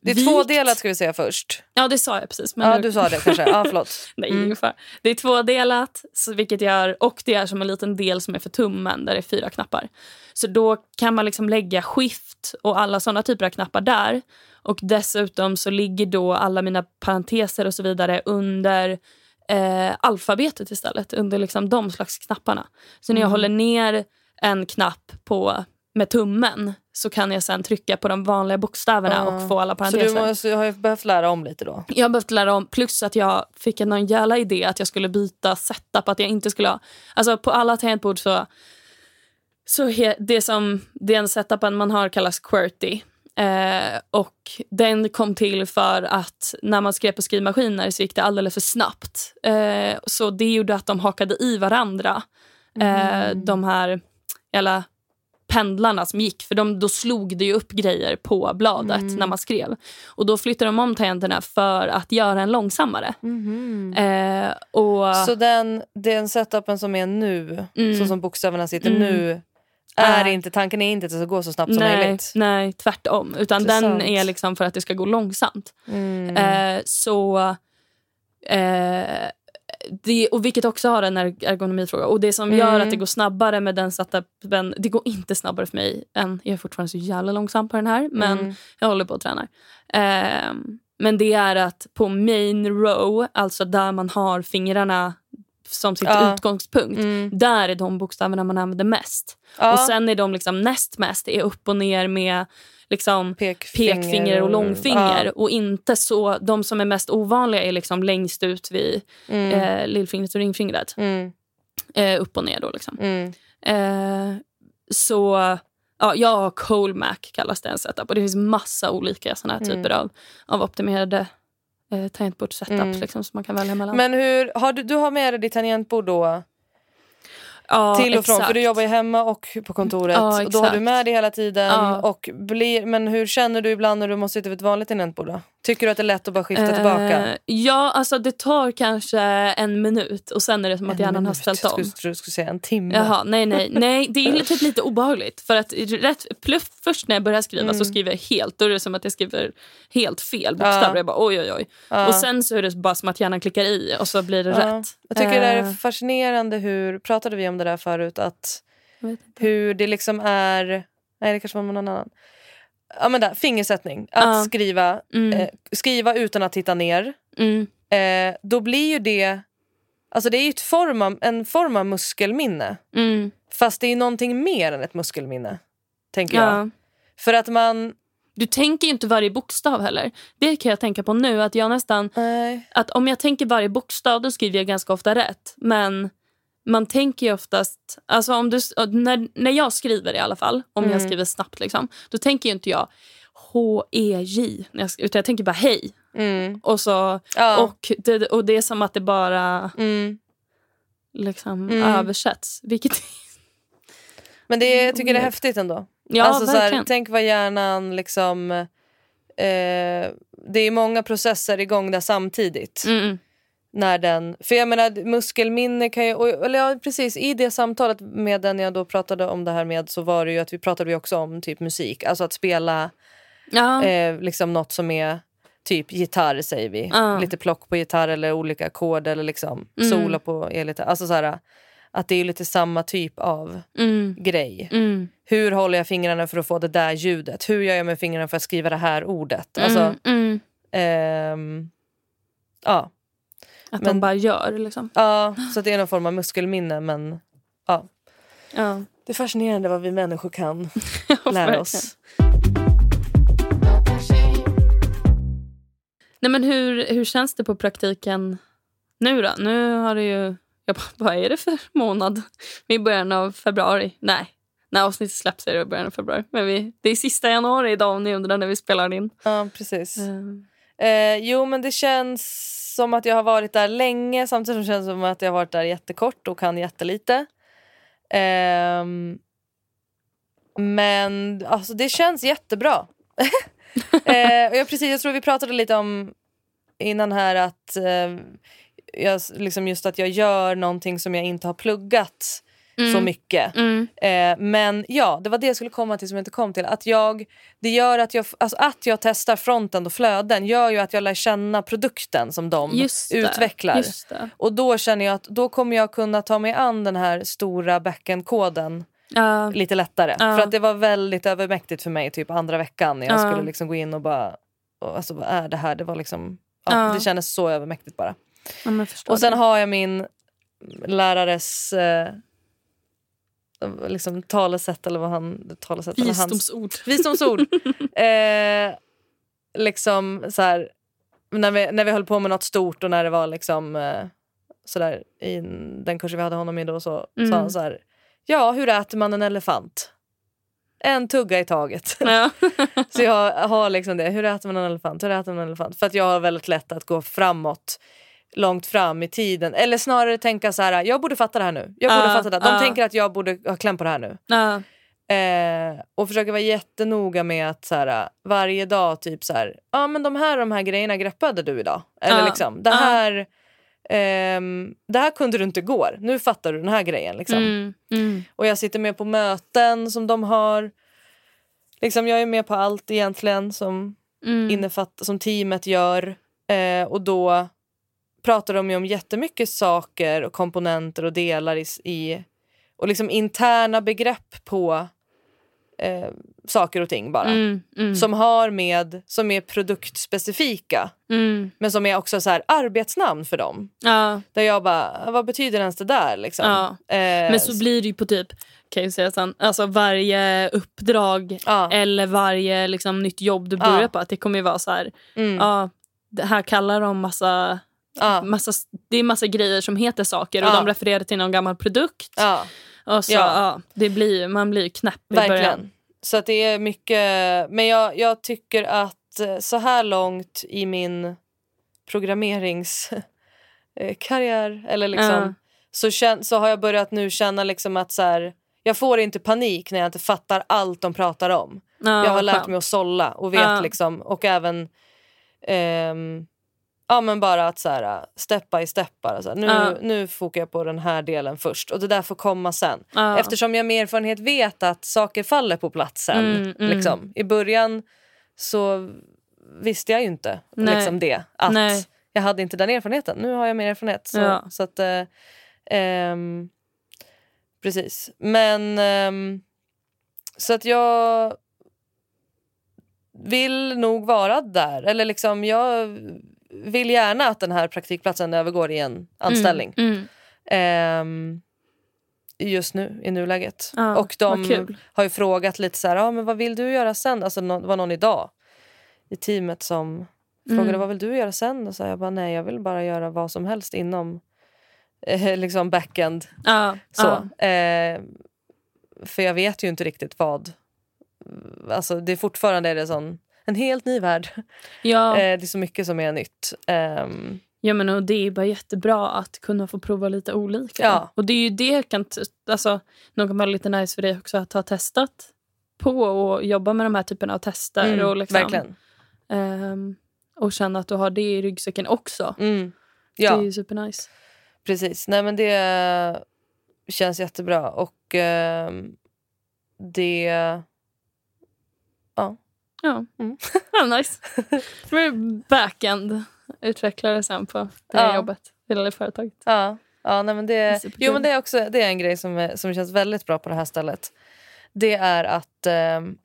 Speaker 2: Det är
Speaker 1: vikt.
Speaker 2: tvådelat ska vi säga först.
Speaker 1: Ja det sa jag precis. Men
Speaker 2: Ja, du sa det kanske. Ja, förlåt.
Speaker 1: Nej,
Speaker 2: Mm.
Speaker 1: ungefär. Det är tvådelat, vilket gör, och det är som en liten del som är för tummen där det är fyra knappar. Så då kan man liksom lägga skift och alla såna typer av knappar där. Och dessutom så ligger då alla mina parenteser och så vidare under eh, alfabetet istället. Under liksom de slags knapparna. Så när jag
Speaker 2: Mm.
Speaker 1: håller ner en knapp på, med tummen så kan jag sen trycka på de vanliga bokstäverna
Speaker 2: Ja.
Speaker 1: och få alla
Speaker 2: Så
Speaker 1: parenteser.
Speaker 2: du måste, har ju behövt lära om lite då.
Speaker 1: Jag har behövt lära om, plus att jag fick en någon jävla idé att jag skulle byta setup. Att jag inte skulle ha, alltså på alla tangentbord så, så he, det som den setupen man har kallas QWERTY. Eh, och den kom till för att när man skrev på skrivmaskiner så gick det alldeles för snabbt. Eh, så det gjorde att de hakade i varandra. Eh, de här jävla pendlarna som gick. För de, då slog det ju upp grejer på bladet när man skrev. Och då flyttade de om tangenterna för att göra en långsammare. Eh, och,
Speaker 2: Så den, den setupen som är nu,
Speaker 1: Mm.
Speaker 2: så som bokstäverna sitter
Speaker 1: Mm.
Speaker 2: nu, är
Speaker 1: Är-
Speaker 2: inte, tanken är inte att det ska gå så snabbt som
Speaker 1: nej,
Speaker 2: möjligt.
Speaker 1: nej, tvärtom. Utan den
Speaker 2: Intressant.
Speaker 1: är liksom för att det ska gå långsamt.
Speaker 2: Mm.
Speaker 1: Eh, så... Eh, det, och vilket också har en er- ergonomifråga. Och det som gör
Speaker 2: Mm.
Speaker 1: att det går snabbare med den setupen... Det går inte snabbare för mig än... Jag är fortfarande så jävla långsam på den här. Men
Speaker 2: Mm.
Speaker 1: jag håller på att träna. Eh, men det är att på main row, alltså där man har fingrarna som sitt
Speaker 2: Ja.
Speaker 1: utgångspunkt.
Speaker 2: Mm.
Speaker 1: Där är de bokstäverna man använder mest.
Speaker 2: Ja,
Speaker 1: Och sen är de liksom näst mest är upp och ner med liksom
Speaker 2: pekfinger,
Speaker 1: pekfinger och långfinger.
Speaker 2: Ja.
Speaker 1: Och inte så, de som är mest ovanliga är liksom längst ut vid
Speaker 2: Mm.
Speaker 1: eh, lillfingret och ringfingret.
Speaker 2: Mm.
Speaker 1: Eh, upp och ner då liksom.
Speaker 2: Mm.
Speaker 1: Eh, så ja, jag har Colmac kallas det en setup. Och det finns massa olika såna här
Speaker 2: Mm.
Speaker 1: typer av, av optimerade eh, tangentbordssetups
Speaker 2: Mm.
Speaker 1: liksom, som man kan välja mellan.
Speaker 2: Men hur, har du, du har med dig ditt tangentbord då
Speaker 1: ja,
Speaker 2: till och från?
Speaker 1: exakt.
Speaker 2: För du jobbar ju hemma och på kontoret.
Speaker 1: Ja,
Speaker 2: och då har du med dig hela tiden.
Speaker 1: Ja.
Speaker 2: Och blir, men hur känner du ibland när du måste sitta vid ett vanligt tangentbord? Då? Tycker du att det är lätt att bara skifta tillbaka?
Speaker 1: Eh, ja, alltså det tar kanske en minut och sen är det som att
Speaker 2: En
Speaker 1: hjärnan har
Speaker 2: minut.
Speaker 1: ställt
Speaker 2: Jag
Speaker 1: om.
Speaker 2: skulle, du skulle säga en timme.
Speaker 1: Jaha, nej, nej, nej. Det är typ lite obehagligt. För att rätt, pluff, först när jag börjar skriva
Speaker 2: Mm.
Speaker 1: så skriver jag helt. Då är det som att jag skriver helt fel bokstäver.
Speaker 2: Ja.
Speaker 1: Jag bara oj, oj, oj.
Speaker 2: Ja.
Speaker 1: Och sen så är det bara som att hjärnan klickar i och så blir det
Speaker 2: Ja.
Speaker 1: rätt.
Speaker 2: Jag tycker det där
Speaker 1: Eh,
Speaker 2: är fascinerande hur, pratade vi om det där förut? Att
Speaker 1: jag
Speaker 2: hur det liksom är, nej det kanske var någon annan. Ja men där, fingersättning. Att
Speaker 1: Ja.
Speaker 2: skriva,
Speaker 1: Mm,
Speaker 2: eh, skriva utan att titta ner.
Speaker 1: mm,
Speaker 2: Eh, då blir ju det, alltså det är ju ett form av, en form av muskelminne.
Speaker 1: mm,
Speaker 2: Fast det är någonting mer än ett muskelminne. Tänker jag.
Speaker 1: ja.
Speaker 2: För att man,
Speaker 1: Du tänker ju inte varje bokstav heller. Det kan jag tänka på nu. Att jag nästan
Speaker 2: nej.
Speaker 1: att om jag tänker varje bokstav då skriver jag ganska ofta rätt. Men man tänker ju oftast... Alltså om du, när, när jag skriver i alla fall, om jag
Speaker 2: Mm.
Speaker 1: skriver snabbt, liksom, då tänker ju inte jag H-E-J. jag Utan jag tänker bara hej.
Speaker 2: Mm.
Speaker 1: Och, så,
Speaker 2: Ja.
Speaker 1: och, det, och det är som att det bara
Speaker 2: Mm.
Speaker 1: liksom,
Speaker 2: Mm.
Speaker 1: översätts. Vilket,
Speaker 2: Men det, jag tycker det är häftigt ändå.
Speaker 1: ja,
Speaker 2: alltså, så här, tänk vad hjärnan liksom... Eh, det är många processer igång där samtidigt.
Speaker 1: Mm, mm.
Speaker 2: När den, för jag menar muskelminne kan ju... och- Eller ja, precis, i det samtalet med den jag då pratade om det här med så var det ju att vi pratade vi också om typ musik. Alltså att spela
Speaker 1: Ja.
Speaker 2: eh, liksom något som är typ gitarr säger vi.
Speaker 1: Ja.
Speaker 2: Lite plock på gitarr eller olika ackord eller liksom
Speaker 1: Mm.
Speaker 2: sola på elgitarr. Alltså så här, att det är lite samma typ av
Speaker 1: Mm,
Speaker 2: grej.
Speaker 1: mm,
Speaker 2: Hur håller jag fingrarna för att få det där ljudet? Hur gör jag med fingrarna för att skriva det här ordet? Alltså,
Speaker 1: mm, mm.
Speaker 2: ehm, ja.
Speaker 1: Att
Speaker 2: Men-
Speaker 1: de bara gör. Liksom.
Speaker 2: ja, så att det är någon form av muskelminne. Men ja.
Speaker 1: Ja.
Speaker 2: Det är fascinerande vad vi människor kan lära oss.
Speaker 1: Nej, men hur, hur känns det på praktiken nu då? Nu har det ju... Jag bara, vad är det för månad? Vi är i början av februari. Nej, när avsnittet släpps är det i början av februari. Men vi, det är sista januari idag om ni undrar när vi spelar in.
Speaker 2: Ja, precis.
Speaker 1: Mm.
Speaker 2: Eh, jo, men det känns som att jag har varit där länge samtidigt som det känns som att jag har varit där jättekort och kan jättelite. Um, men alltså, det känns jättebra. eh, och jag, precis, jag tror vi pratade lite om innan här att eh, jag, liksom just att jag gör någonting som jag inte har pluggat så mycket.
Speaker 1: Mm.
Speaker 2: Eh, men ja, det var det jag skulle komma till som jag inte kom till. Att jag, det gör att jag, alltså att jag testar fronten och flöden gör ju att jag lär känna produkten som de
Speaker 1: Just det,
Speaker 2: utvecklar.
Speaker 1: Just.
Speaker 2: Och då känner jag att då kommer jag kunna ta mig an den här stora backend-koden
Speaker 1: Ja,
Speaker 2: lite lättare.
Speaker 1: Ja.
Speaker 2: För att det var väldigt övermäktigt för mig typ andra veckan när jag
Speaker 1: Ja.
Speaker 2: skulle liksom gå in och bara, och alltså vad är det här? Det var liksom, ja, det kändes så övermäktigt bara.
Speaker 1: ja,
Speaker 2: Och sen
Speaker 1: det.
Speaker 2: har jag min lärares eh, liksom talesätt eller vad han... Talesätt, eller hans,
Speaker 1: Visdomsord.
Speaker 2: visdomsord. eh, liksom så här, när vi, när vi höll på med något stort och när det var liksom eh, sådär i den kursen vi hade honom i då så
Speaker 1: Mm.
Speaker 2: sa han så här. Ja, hur äter man en elefant? En tugga i taget.
Speaker 1: Ja.
Speaker 2: Så jag har liksom det. Hur äter man en elefant? Hur äter man en elefant? För att jag har väldigt lätt att gå framåt långt fram i tiden. Eller snarare tänka så här, jag borde fatta det här nu. Jag borde
Speaker 1: Ja,
Speaker 2: fatta det. De
Speaker 1: ja.
Speaker 2: tänker att jag borde ha kläm på det här nu.
Speaker 1: Ja.
Speaker 2: Eh, och försöka vara jättenoga med att så här, varje dag typ så här, ja men de här, de här grejerna greppade du idag. Eller liksom, det här, ehm, det här kunde du inte igår. Nu fattar du den här grejen. Liksom.
Speaker 1: Mm. Mm.
Speaker 2: Och jag sitter med på möten som de har. Liksom, jag är med på allt egentligen som,
Speaker 1: Mm.
Speaker 2: innefatt, som teamet gör. Eh, och då pratar de ju om jättemycket saker och komponenter och delar i, i och liksom interna begrepp på eh, saker och ting bara.
Speaker 1: Mm. Mm.
Speaker 2: Som har med, som är produktspecifika.
Speaker 1: Mm.
Speaker 2: Men som är också så här arbetsnamn för dem.
Speaker 1: Ja.
Speaker 2: Där jag bara, vad betyder ens det där liksom?
Speaker 1: Ja.
Speaker 2: Eh,
Speaker 1: Men så blir det ju på typ kan jag säga sen, alltså varje uppdrag
Speaker 2: ja.
Speaker 1: eller varje liksom, nytt jobb du
Speaker 2: Ja.
Speaker 1: börjar på. Att det kommer ju vara så här,
Speaker 2: Mm.
Speaker 1: ja, det här kallar de massa,
Speaker 2: Ja.
Speaker 1: massa... Det är massa grejer som heter saker och de refererar till någon gammal produkt.
Speaker 2: Ja,
Speaker 1: Och så,
Speaker 2: Ja.
Speaker 1: det blir, man blir knäpp i början.
Speaker 2: verkligen. Så att det är mycket... Men jag, jag tycker att eh, så här långt i min programmeringskarriär eller liksom, så, kän, så har jag börjat nu känna liksom att så här, jag får inte panik när jag inte fattar allt de pratar om.
Speaker 1: Ja,
Speaker 2: jag har lärt mig att sålla och vet liksom, och även ehm, ja, men bara att så här, step by step. Bara, så här, nu,
Speaker 1: Ja.
Speaker 2: nu fokar jag på den här delen först och det där får komma sen.
Speaker 1: Ja.
Speaker 2: Eftersom jag med erfarenhet vet att saker faller på plats sen.
Speaker 1: Mm, mm.
Speaker 2: Liksom. I början så visste jag ju inte
Speaker 1: Nej.
Speaker 2: liksom det. Att
Speaker 1: Nej.
Speaker 2: Jag hade inte den erfarenheten. Nu har jag mer erfarenhet. Så,
Speaker 1: Ja.
Speaker 2: så att, eh, ehm, precis. Men ehm, så att jag vill nog vara där. Eller liksom jag vill gärna att den här praktikplatsen övergår i en anställning.
Speaker 1: Mm, mm.
Speaker 2: Ehm, just nu, i nuläget.
Speaker 1: Ja,
Speaker 2: och de har ju frågat lite så här, ah, men vad vill du göra sen? Alltså, det var någon idag i teamet som frågade
Speaker 1: Mm.
Speaker 2: vad vill du göra sen? Och så jag bara, nej jag vill bara göra vad som helst inom eh, liksom backend.
Speaker 1: Ja,
Speaker 2: Så.
Speaker 1: ja.
Speaker 2: Eh, för jag vet ju inte riktigt vad. Alltså, det är fortfarande är det sån, en helt ny värld.
Speaker 1: Ja,
Speaker 2: Eh, det är så mycket som är nytt. Ehm,
Speaker 1: ja men och det är bara jättebra att kunna få prova lite olika.
Speaker 2: Ja.
Speaker 1: Och det är ju det kan alltså, nog kan vara lite nice för dig också att ha testat på och jobba med de här typerna av tester.
Speaker 2: mm,
Speaker 1: och, liksom,
Speaker 2: Verkligen.
Speaker 1: ehm, och känna att du har det i ryggsäcken också.
Speaker 2: Mm.
Speaker 1: Det
Speaker 2: Ja.
Speaker 1: är ju supernice.
Speaker 2: Precis. Nej, men det känns jättebra. Och ehm, det... Ja. Mm.
Speaker 1: ja nice. Du är backend utvecklare sen på det
Speaker 2: Ja.
Speaker 1: jobbet, eller företaget.
Speaker 2: ja. ja nej, men
Speaker 1: Det
Speaker 2: det, jo, men det är också det är en grej som, som känns väldigt bra på det här stället. Det är att ehm,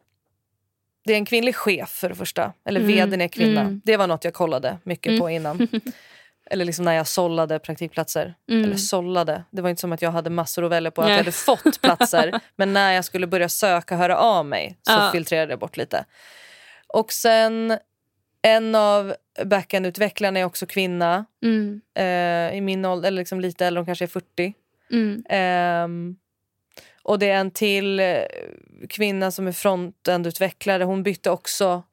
Speaker 2: det är en kvinnlig chef för det första. Eller
Speaker 1: Mm,
Speaker 2: vdn är kvinna.
Speaker 1: mm.
Speaker 2: Det var något jag kollade mycket
Speaker 1: Mm.
Speaker 2: på innan. Eller liksom när jag sållade praktikplatser.
Speaker 1: Mm.
Speaker 2: Eller sållade. Det var inte som att jag hade massor att välja på. Att jag hade fått platser. men när jag skulle börja söka höra av mig så
Speaker 1: Ja.
Speaker 2: filtrerade jag bort lite. Och sen en av backend-utvecklarna är också kvinna.
Speaker 1: Mm.
Speaker 2: Eh, I min ålder, eller liksom lite äldre, hon kanske är 40.
Speaker 1: Mm.
Speaker 2: Ehm, och det är en till eh, kvinna som är frontend-utvecklare. Hon bytte också.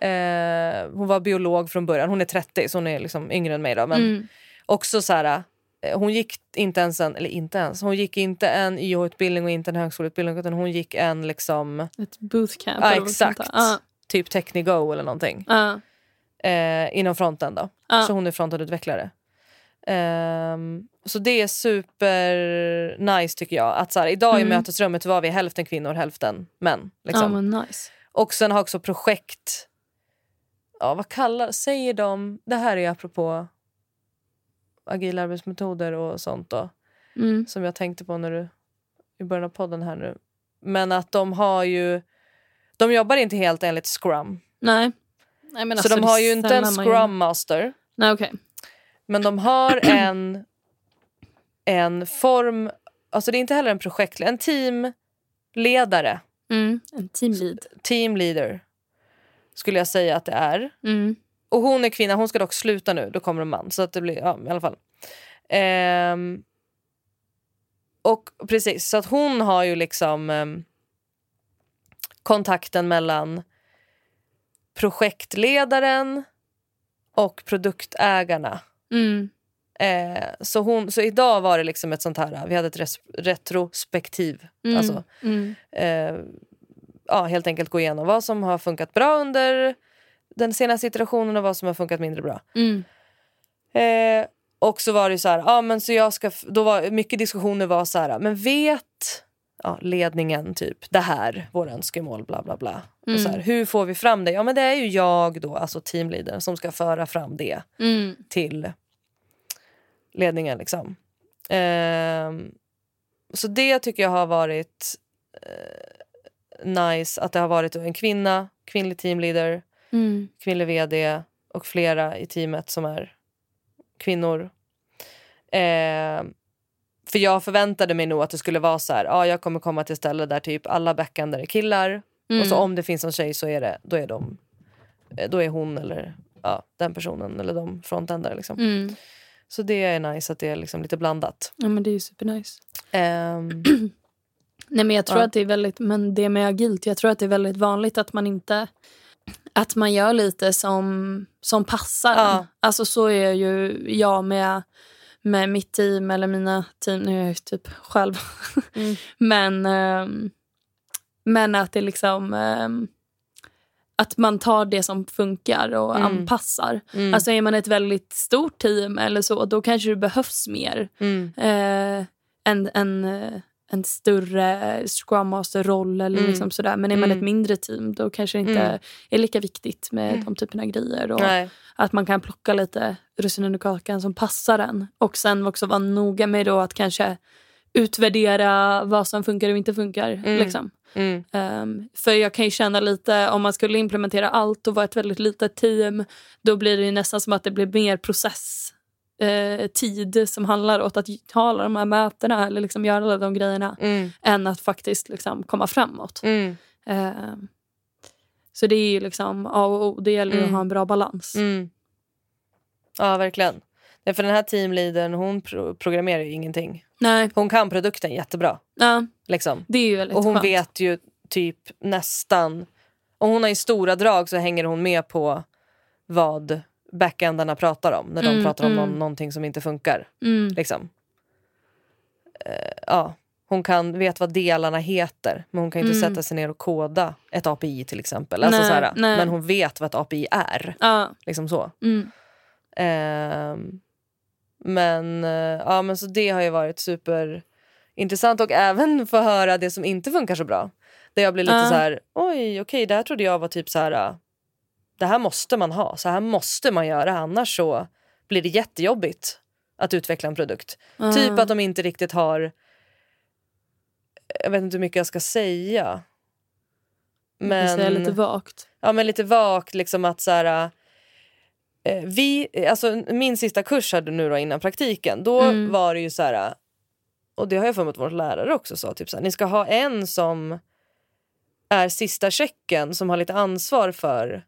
Speaker 2: Eh, hon var biolog från början. Hon är 30 så hon är liksom yngre än mig. Då, men
Speaker 1: Mm.
Speaker 2: också så här, eh, hon gick inte ens en, eller inte ens, hon gick inte en YH-utbildning och inte en högskoleutbildning utan hon gick en liksom
Speaker 1: Ett bootcamp.
Speaker 2: Ja, exakt.
Speaker 1: där.
Speaker 2: Typ Technigo eller någonting
Speaker 1: ja,
Speaker 2: eh, inom fronten då.
Speaker 1: ja.
Speaker 2: Så hon är frontendutvecklare. Ehm, så det är super nice tycker jag. Att så här, idag i
Speaker 1: Mm.
Speaker 2: mötesrummet var vi hälften kvinnor hälften män. Liksom.
Speaker 1: men nice.
Speaker 2: Och sen har också projekt... Ja, vad kallar, säger de? Det här är apropå agila arbetsmetoder och sånt då.
Speaker 1: Mm.
Speaker 2: som jag tänkte på när du i början av podden här nu. Men att de har ju... De jobbar inte helt enligt Scrum.
Speaker 1: Nej. Nej men
Speaker 2: så
Speaker 1: alltså,
Speaker 2: de har ju inte en Scrum Master.
Speaker 1: Nej, okej.
Speaker 2: Men de har en, en form... Alltså det är inte heller en projektledare. En teamledare.
Speaker 1: Mm. En teamlead.
Speaker 2: Team leader skulle jag säga att det är.
Speaker 1: Mm.
Speaker 2: Och hon är kvinna, hon ska dock sluta nu. Då kommer en man. Så att det blir, ja, i alla fall. Ehm, och precis, så att hon har ju liksom ehm, kontakten mellan projektledaren och produktägarna.
Speaker 1: Mm.
Speaker 2: Eh, så, hon, så idag var det liksom ett sånt här, vi hade ett res, retrospektiv.
Speaker 1: Mm.
Speaker 2: Alltså,
Speaker 1: Mm.
Speaker 2: eh, ja, helt enkelt gå igenom vad som har funkat bra under den senaste iterationen och vad som har funkat mindre bra.
Speaker 1: Mm.
Speaker 2: Eh, och så var det så här, ja men så jag ska, då var mycket diskussioner var så här, men vet ja, ledningen typ det här, våra önskemål, bla bla bla. Och så här, hur får vi fram det? Ja men det är ju jag då, alltså teamleadern som ska föra fram det
Speaker 1: Mm.
Speaker 2: till ledningen liksom. Ehm, så det tycker jag har varit eh, nice, att det har varit en kvinna, kvinnlig teamleader,
Speaker 1: Mm.
Speaker 2: kvinnlig vd och flera i teamet som är kvinnor. Eh, för jag förväntade mig nog att det skulle vara så här, ja jag kommer komma till ställe där typ alla backender är killar
Speaker 1: Mm.
Speaker 2: och så om det finns en tjej så är det, då är de, eh, då är hon eller ja, den personen eller de frontändare liksom.
Speaker 1: Mm.
Speaker 2: Så det är nice att det är liksom lite blandat.
Speaker 1: Ja, men det är ju supernice.
Speaker 2: Ehm,
Speaker 1: Nej, men jag tror
Speaker 2: Ja.
Speaker 1: att det är väldigt, men det med agilt, jag tror att det är väldigt vanligt att man inte att man gör lite som, som passar
Speaker 2: Ja.
Speaker 1: Alltså så är ju jag med, med mitt team eller mina team, nu är jag ju typ själv.
Speaker 2: Mm.
Speaker 1: men, ehm, men att det liksom, ehm, att man tar det som funkar och
Speaker 2: Mm.
Speaker 1: anpassar.
Speaker 2: Mm.
Speaker 1: Alltså är man ett väldigt stort team eller så, då kanske det behövs mer.
Speaker 2: Mm.
Speaker 1: Eh, en, en, eh, en större Scrum Master-roll eller
Speaker 2: Mm.
Speaker 1: liksom sådär. Men är man
Speaker 2: Mm.
Speaker 1: ett mindre team då kanske det inte
Speaker 2: Mm.
Speaker 1: är lika viktigt med de typerna av grejer. Och
Speaker 2: Nej.
Speaker 1: Att man kan plocka lite russinen ur kakan som passar en. Och sen också vara noga med då att kanske utvärdera vad som funkar och inte funkar.
Speaker 2: Mm.
Speaker 1: Liksom.
Speaker 2: Mm.
Speaker 1: Um, för jag kan ju känna lite, om man skulle implementera allt och vara ett väldigt litet team, då blir det nästan som att det blir mer process eh, tid som handlar åt att ha alla de här mötena eller liksom göra alla de grejerna
Speaker 2: Mm.
Speaker 1: än att faktiskt liksom komma framåt.
Speaker 2: Mm.
Speaker 1: Ehm, så det är ju liksom A och O. Det gäller ju att
Speaker 2: Mm.
Speaker 1: ha en bra balans.
Speaker 2: Mm. Ja, verkligen. Nej, för den här teamleadern hon pro- programmerar ju ingenting.
Speaker 1: Nej,
Speaker 2: Hon kan produkten jättebra.
Speaker 1: ja,
Speaker 2: Liksom.
Speaker 1: det är ju väldigt
Speaker 2: Och hon
Speaker 1: skönt.
Speaker 2: vet ju typ nästan... Och hon har i stora drag så hänger hon med på vad backendarna pratar om när de
Speaker 1: Mm,
Speaker 2: pratar om
Speaker 1: mm.
Speaker 2: någon, någonting som inte funkar.
Speaker 1: Mm.
Speaker 2: Liksom. Eh, ja. Hon kan, vet vad delarna heter men hon kan inte
Speaker 1: Mm.
Speaker 2: sätta sig ner och koda ett API till exempel. Alltså,
Speaker 1: Nej,
Speaker 2: så här,
Speaker 1: nej.
Speaker 2: Men hon vet vad ett API är.
Speaker 1: Ja,
Speaker 2: Liksom så. Ehm, men, eh, ja, men så det har ju varit superintressant och även få höra det som inte funkar så bra. Där jag blir lite så här, oj okej det här trodde jag var typ så här, det här måste man ha, så här måste man göra annars så blir det jättejobbigt att utveckla en produkt.
Speaker 1: Ja.
Speaker 2: Typ att de inte riktigt har, jag vet inte hur mycket jag ska säga.
Speaker 1: Men... Är lite vagt.
Speaker 2: Ja, men lite vagt liksom att så här... Eh, vi, alltså min sista kurs hade nu då innan praktiken, då
Speaker 1: Mm.
Speaker 2: var det ju så här... Och det har jag för mig att vår lärare också sa, typ så här, ni ska ha en som är sista checken som har lite ansvar för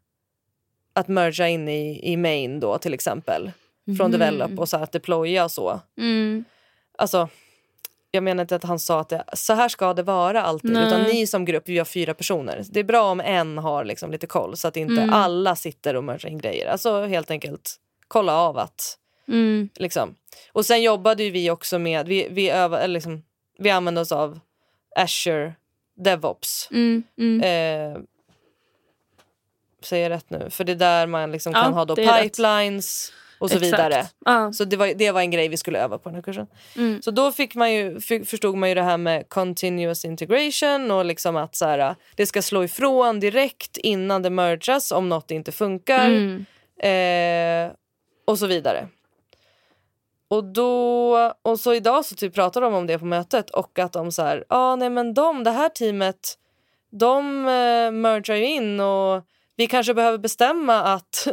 Speaker 2: att merga in i, i main då till exempel. Från
Speaker 1: Mhm.
Speaker 2: develop och så att deploya och så.
Speaker 1: Mm.
Speaker 2: Alltså, jag menar inte att han sa att det, så här ska det vara alltid.
Speaker 1: Nej.
Speaker 2: Utan ni som grupp, vi har fyra personer. Det är bra om en har liksom lite koll så att inte
Speaker 1: Mm.
Speaker 2: alla sitter och mergar in grejer. Alltså helt enkelt kolla av att
Speaker 1: Mm.
Speaker 2: liksom. Och sen jobbade ju vi också med, vi, vi, öva, eller liksom, vi använde oss av Azure DevOps.
Speaker 1: Mm. Mm.
Speaker 2: Eh, säger jag rätt nu? För det är där man liksom
Speaker 1: Ja,
Speaker 2: kan ha då pipelines och så
Speaker 1: Exakt.
Speaker 2: vidare.
Speaker 1: Ja.
Speaker 2: Så det var, det var en grej vi skulle öva på den här kursen.
Speaker 1: Mm.
Speaker 2: Så då fick man ju, fick, förstod man ju det här med continuous integration och liksom att så här, det ska slå ifrån direkt innan det mergas om något inte funkar.
Speaker 1: Mm.
Speaker 2: Eh, och så vidare. Och då och så idag så typ pratar de om det på mötet och att de så här, ah, nej men de, det här teamet, de eh, mergar in och vi kanske behöver bestämma att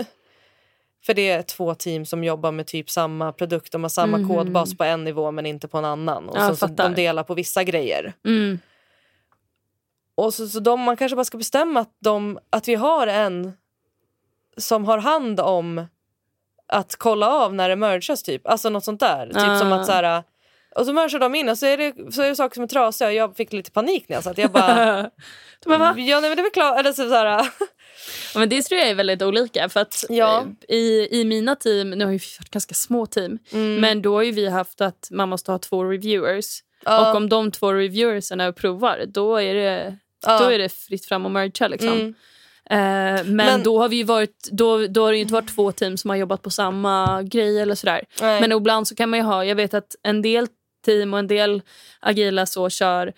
Speaker 2: för det är två team som jobbar med typ samma produkt, de har samma
Speaker 1: Mhm.
Speaker 2: kodbas på en nivå men inte på en annan. Och
Speaker 1: Ja,
Speaker 2: så, de delar på vissa grejer.
Speaker 1: Mm.
Speaker 2: Och så, så de, man kanske bara ska bestämma att, de, att vi har en som har hand om att kolla av när det mergas typ. Alltså något sånt där. Typ som att så här, och så mergar de in och så är, det, så är det saker som är trasiga jag fick lite panik när jag satt. Jag bara,
Speaker 1: bara, va?
Speaker 2: ja nej men det är klart. Eller så, så här,
Speaker 1: men det tror jag är väldigt olika. För att
Speaker 2: Ja.
Speaker 1: eh, i, I mina team, nu har vi varit ganska små team,
Speaker 2: mm,
Speaker 1: men då har ju vi haft att man måste ha två reviewers.
Speaker 2: ja,
Speaker 1: Och om de två reviewersarna provar, då är det,
Speaker 2: ja,
Speaker 1: då är det fritt fram och mercha. Liksom.
Speaker 2: mm,
Speaker 1: Eh, men,
Speaker 2: Men-
Speaker 1: då har vi varit, då, då har det inte varit två team som har jobbat på samma grej eller sådär.
Speaker 2: nej.
Speaker 1: Men ibland så kan man ju ha, jag vet att en del team och en del agila så kör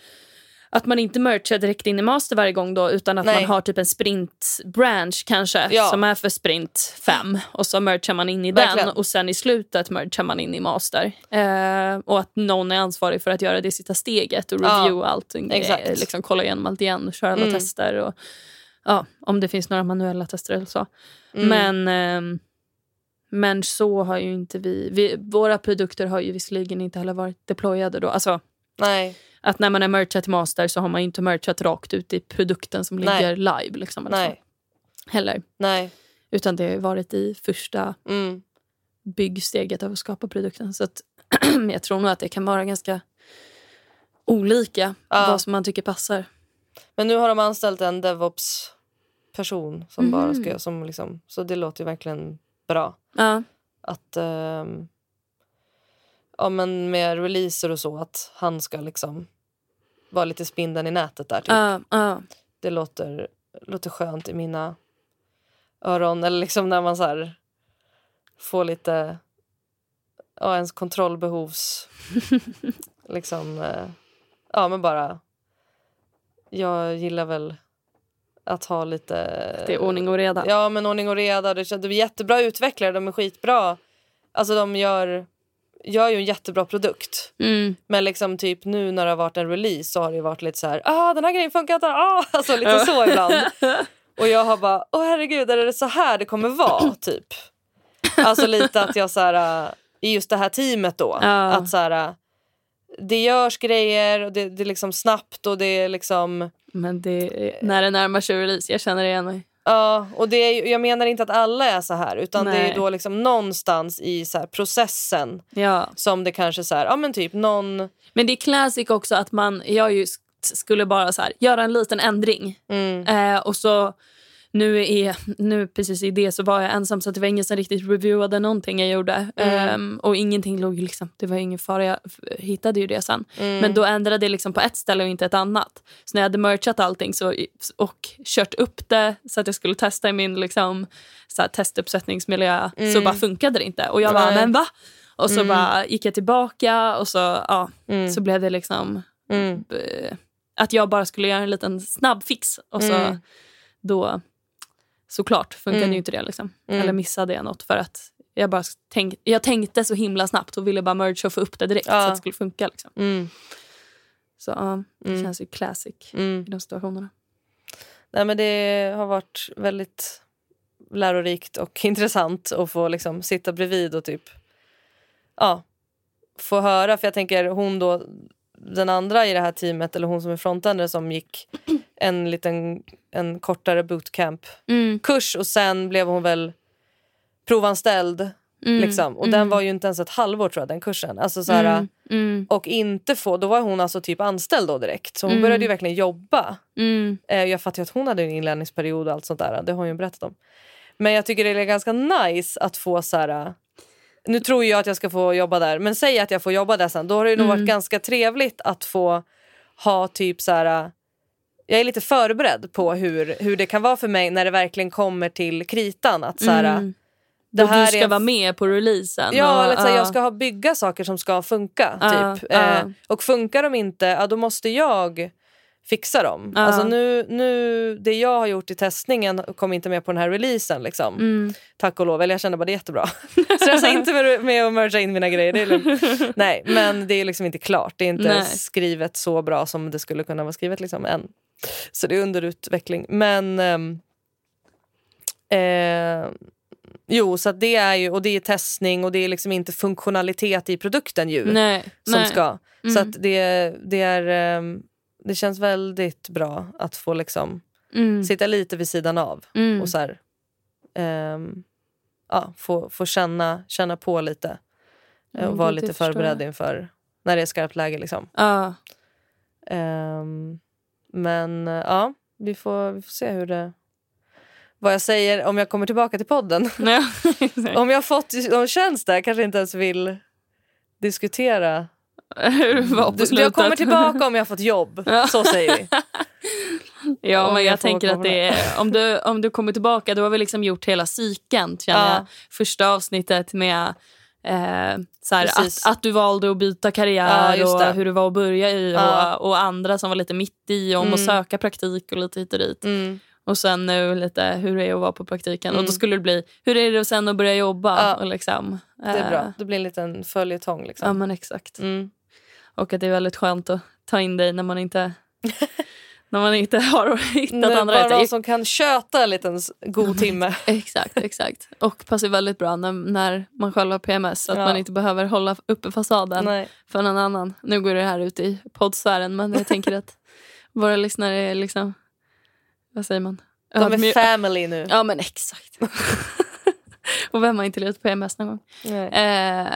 Speaker 1: att man inte merchar direkt in i master varje gång då utan att
Speaker 2: Nej.
Speaker 1: man har typ en sprint branch kanske
Speaker 2: Ja.
Speaker 1: som är för sprint 5 och så merchar man in i
Speaker 2: Verkligen.
Speaker 1: den och sen i slutet merchar man in i master. Eh, och att någon är ansvarig för att göra det sista steget och
Speaker 2: Ja,
Speaker 1: review allting.
Speaker 2: exakt.
Speaker 1: Eh, liksom kolla igenom allt igen och köra alla
Speaker 2: Mm.
Speaker 1: tester och ja, om det finns några manuella tester eller så.
Speaker 2: Mm.
Speaker 1: Men, ehm, men så har ju inte vi, vi... Våra produkter har ju visserligen inte heller varit deployade då. Alltså,
Speaker 2: nej.
Speaker 1: Att när man är merchat master så har man inte merchat rakt ut i produkten som
Speaker 2: Nej.
Speaker 1: ligger live. Liksom, eller så.
Speaker 2: Nej.
Speaker 1: Heller.
Speaker 2: Nej.
Speaker 1: Utan det har varit i första
Speaker 2: Mm.
Speaker 1: byggsteget av att skapa produkten. Så att, jag tror nog att det kan vara ganska olika
Speaker 2: Ja.
Speaker 1: vad som man tycker passar.
Speaker 2: Men nu har de anställt en DevOps-person som bara
Speaker 1: Mhm.
Speaker 2: ska... Som liksom, så det låter ju verkligen bra.
Speaker 1: Ja.
Speaker 2: att ehm, ja, men med releaser och så att han ska liksom vara lite spindeln i nätet där. Typ.
Speaker 1: Ja, ja.
Speaker 2: Det låter, låter skönt i mina öron. Eller liksom när man så här får lite... Ja, ens kontrollbehovs... liksom... Eh, ja, men bara... Jag gillar väl att ha lite...
Speaker 1: Det är ordning och reda.
Speaker 2: Ja, men ordning och reda. Det, det är jättebra utvecklare, de är skitbra. Alltså de gör, gör ju en jättebra produkt.
Speaker 1: Mm.
Speaker 2: Men liksom typ nu när det har varit en release så har det varit lite så här, ah den här grejen funkar inte, ah! Alltså lite så ibland. Och jag har bara, åh herregud är det så här det kommer vara typ? Alltså lite att jag så här, i just det här teamet då,
Speaker 1: Ja.
Speaker 2: att så här, det görs grejer och det, det är liksom snabbt och det är liksom
Speaker 1: Men det är, när det närmar sig release, jag känner igen mig.
Speaker 2: Ja, och det är, ju- jag menar inte att alla är så här utan det
Speaker 1: Nej.
Speaker 2: är då liksom någonstans i så här processen
Speaker 1: Ja.
Speaker 2: som det kanske så här, ja men typ någon...
Speaker 1: Men det är classic också att man, jag just skulle bara så här, göra en liten ändring.
Speaker 2: Mm,
Speaker 1: Eh, och så nu, är, nu precis i det så var jag ensam så det var ingen som riktigt reviewade någonting jag gjorde.
Speaker 2: Mm.
Speaker 1: Ehm, och ingenting låg liksom, det var ingen fara, jag hittade ju det sen.
Speaker 2: mm,
Speaker 1: Men då ändrade det liksom på ett ställe och inte ett annat. Så när jag hade merchat allting så, och kört upp det så att jag skulle testa i min liksom, så här, testuppsättningsmiljö så
Speaker 2: Mm.
Speaker 1: bara funkade det inte. Och jag bara, men va? Och så
Speaker 2: Mm.
Speaker 1: bara gick jag tillbaka och så, ja,
Speaker 2: mm,
Speaker 1: så blev det liksom
Speaker 2: mm,
Speaker 1: eh, att jag bara skulle göra en liten snabb fix. Och så då såklart funkade
Speaker 2: Mm.
Speaker 1: ju inte det. Liksom.
Speaker 2: Mm.
Speaker 1: Eller missade jag något för att jag bara tänk, jag tänkte så himla snabbt och ville bara merge och få upp det direkt
Speaker 2: Ja.
Speaker 1: så att det skulle funka. Liksom.
Speaker 2: mm,
Speaker 1: Så ja, det
Speaker 2: Mm.
Speaker 1: känns ju classic
Speaker 2: mm.
Speaker 1: i de situationerna.
Speaker 2: Nej, men det har varit väldigt lärorikt och intressant att få liksom sitta bredvid och typ ja, få höra. För jag tänker hon då, den andra i det här teamet eller hon som är frontender som gick en liten en kortare bootcamp-kurs och sen blev hon väl provanställd.
Speaker 1: Mm.
Speaker 2: Liksom. Och den var ju inte ens ett halvår tror jag den kursen. Alltså, så här,
Speaker 1: Mm. Mm.
Speaker 2: Och inte få, då var hon alltså typ anställd då direkt. Så hon
Speaker 1: Mm.
Speaker 2: började ju verkligen jobba.
Speaker 1: Mm.
Speaker 2: Eh, jag fattar ju att hon hade en inlärningsperiod och allt sånt där. Det har hon ju berättat om. Men jag tycker det är ganska nice att få så här... Nu tror jag att jag ska få jobba där, men säg att jag får jobba där sen. Då har det nog
Speaker 1: Mm.
Speaker 2: varit ganska trevligt att få ha typ så här... Jag är lite förberedd på hur, hur det kan vara för mig när det verkligen kommer till kritan. Att så här,
Speaker 1: Mm.
Speaker 2: det här
Speaker 1: du ska
Speaker 2: är
Speaker 1: vara med på releasen.
Speaker 2: Ja,
Speaker 1: och,
Speaker 2: eller så här,
Speaker 1: ja.
Speaker 2: jag ska ha bygga saker som ska funka.
Speaker 1: Ja,
Speaker 2: typ.
Speaker 1: ja.
Speaker 2: Eh, och funkar de inte, ja, då måste jag fixa dem. Alltså nu, nu, det jag har gjort i testningen kom inte med på den här releasen. Liksom.
Speaker 1: Mm.
Speaker 2: Tack och lov. Eller jag kände bara det är jättebra. Stressa inte med, med att merga in mina grejer. Det är. Nej, men det är liksom inte klart. Det är inte
Speaker 1: Nej.
Speaker 2: skrivet så bra som det skulle kunna vara skrivet liksom, än. Så det är under utveckling. Men... ehm, eh, Jo, så det är ju, och det är testning och det är liksom inte funktionalitet i produkten ju
Speaker 1: Nej,
Speaker 2: som
Speaker 1: nej.
Speaker 2: ska. Så
Speaker 1: Mm.
Speaker 2: att det, det är ehm, det känns väldigt bra att få liksom
Speaker 1: Mm.
Speaker 2: sitta lite vid sidan av
Speaker 1: Mm.
Speaker 2: och så här, ehm, ja, få, få känna, känna på lite eh, och
Speaker 1: Mm,
Speaker 2: vara lite förberedd inför när det är skarpt läge. Liksom.
Speaker 1: Ja.
Speaker 2: Ehm, men eh, ja, vi får, vi får se hur det... Vad jag säger om jag kommer tillbaka till podden. Om jag har fått någon tjänst där kanske inte ens vill diskutera.
Speaker 1: På
Speaker 2: Du, jag kommer tillbaka om jag har fått jobb.
Speaker 1: Ja.
Speaker 2: Så säger vi.
Speaker 1: Ja,
Speaker 2: Om
Speaker 1: men
Speaker 2: jag
Speaker 1: jag tänker att det är, om, du, om du kommer tillbaka, då har vi liksom gjort hela cykeln.
Speaker 2: Ja.
Speaker 1: Första avsnittet med eh, så här,
Speaker 2: Precis.
Speaker 1: att, att du valde att byta
Speaker 2: Ja,
Speaker 1: karriär
Speaker 2: just
Speaker 1: och hur det var att börja i
Speaker 2: Ja.
Speaker 1: och, och andra som var lite mitt i om
Speaker 2: Mm.
Speaker 1: att söka praktik och lite hit och dit.
Speaker 2: Mm.
Speaker 1: Och sen nu lite hur det är att vara på praktiken. Och
Speaker 2: Mm.
Speaker 1: då skulle det bli hur är det sen att börja jobba.
Speaker 2: Ja.
Speaker 1: Och liksom,
Speaker 2: Det är
Speaker 1: eh,
Speaker 2: bra. Det blir en liten följetong. Liksom.
Speaker 1: Ja men exakt.
Speaker 2: Mm.
Speaker 1: Och att det är väldigt skönt att ta in dig när man inte, när man inte har hittat
Speaker 2: Nu,
Speaker 1: andra
Speaker 2: bara någon som kan köta en liten god timme.
Speaker 1: Exakt, exakt. Och passar väldigt bra när, när man själv har PMS så att
Speaker 2: Ja.
Speaker 1: man inte behöver hålla uppe fasaden
Speaker 2: Nej.
Speaker 1: för någon annan. Nu går det här ut i poddsfären men jag tänker att våra lyssnare är liksom, vad säger man?
Speaker 2: De är family nu.
Speaker 1: Ja men exakt. Och vem har inte lidit PMS någon gång?
Speaker 2: Nej.
Speaker 1: Eh,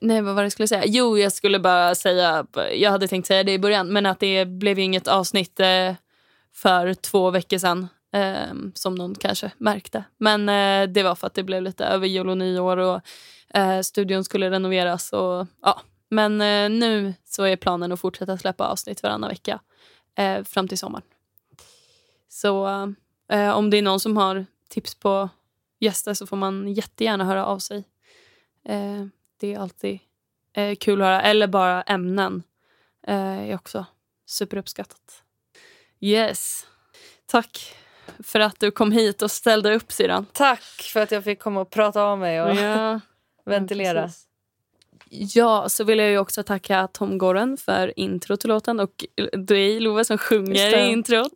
Speaker 1: nej, vad var det jag skulle säga? Jo, jag skulle bara säga, jag hade tänkt säga det i början, men att det blev inget avsnitt eh, för två veckor sedan. Eh, som någon kanske märkte. Men eh, det var för att det blev lite över jul och nyår och eh, studion skulle renoveras. Och, ja. Men eh, nu så är planen att fortsätta släppa avsnitt varannan vecka eh, fram till sommaren. Så eh, om det är någon som har tips på gäster så får man jättegärna höra av sig. Eh, det är alltid eh, kul att höra. Eller bara ämnen. Eh, är också superuppskattat. Yes. Tack för att du kom hit och ställde upp Syrran.
Speaker 2: Tack för att jag fick komma och prata av mig och
Speaker 1: Ja.
Speaker 2: ventilera.
Speaker 1: precis. Ja, så vill jag ju också tacka Tom Goren för intro till låten och dig Love som sjunger i introt.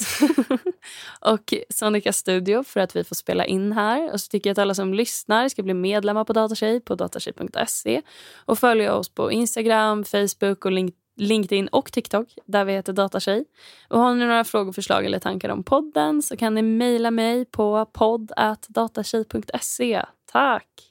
Speaker 1: och Sonica Studio för att vi får spela in här. Och så tycker jag att alla som lyssnar ska bli medlemmar på Datatjej på datatjej.se och följa oss på Instagram, Facebook och Link- LinkedIn och TikTok där vi heter Datatjej. Och har ni några frågor, förslag eller tankar om podden så kan ni mejla mig på podd.datatjej.se. Tack!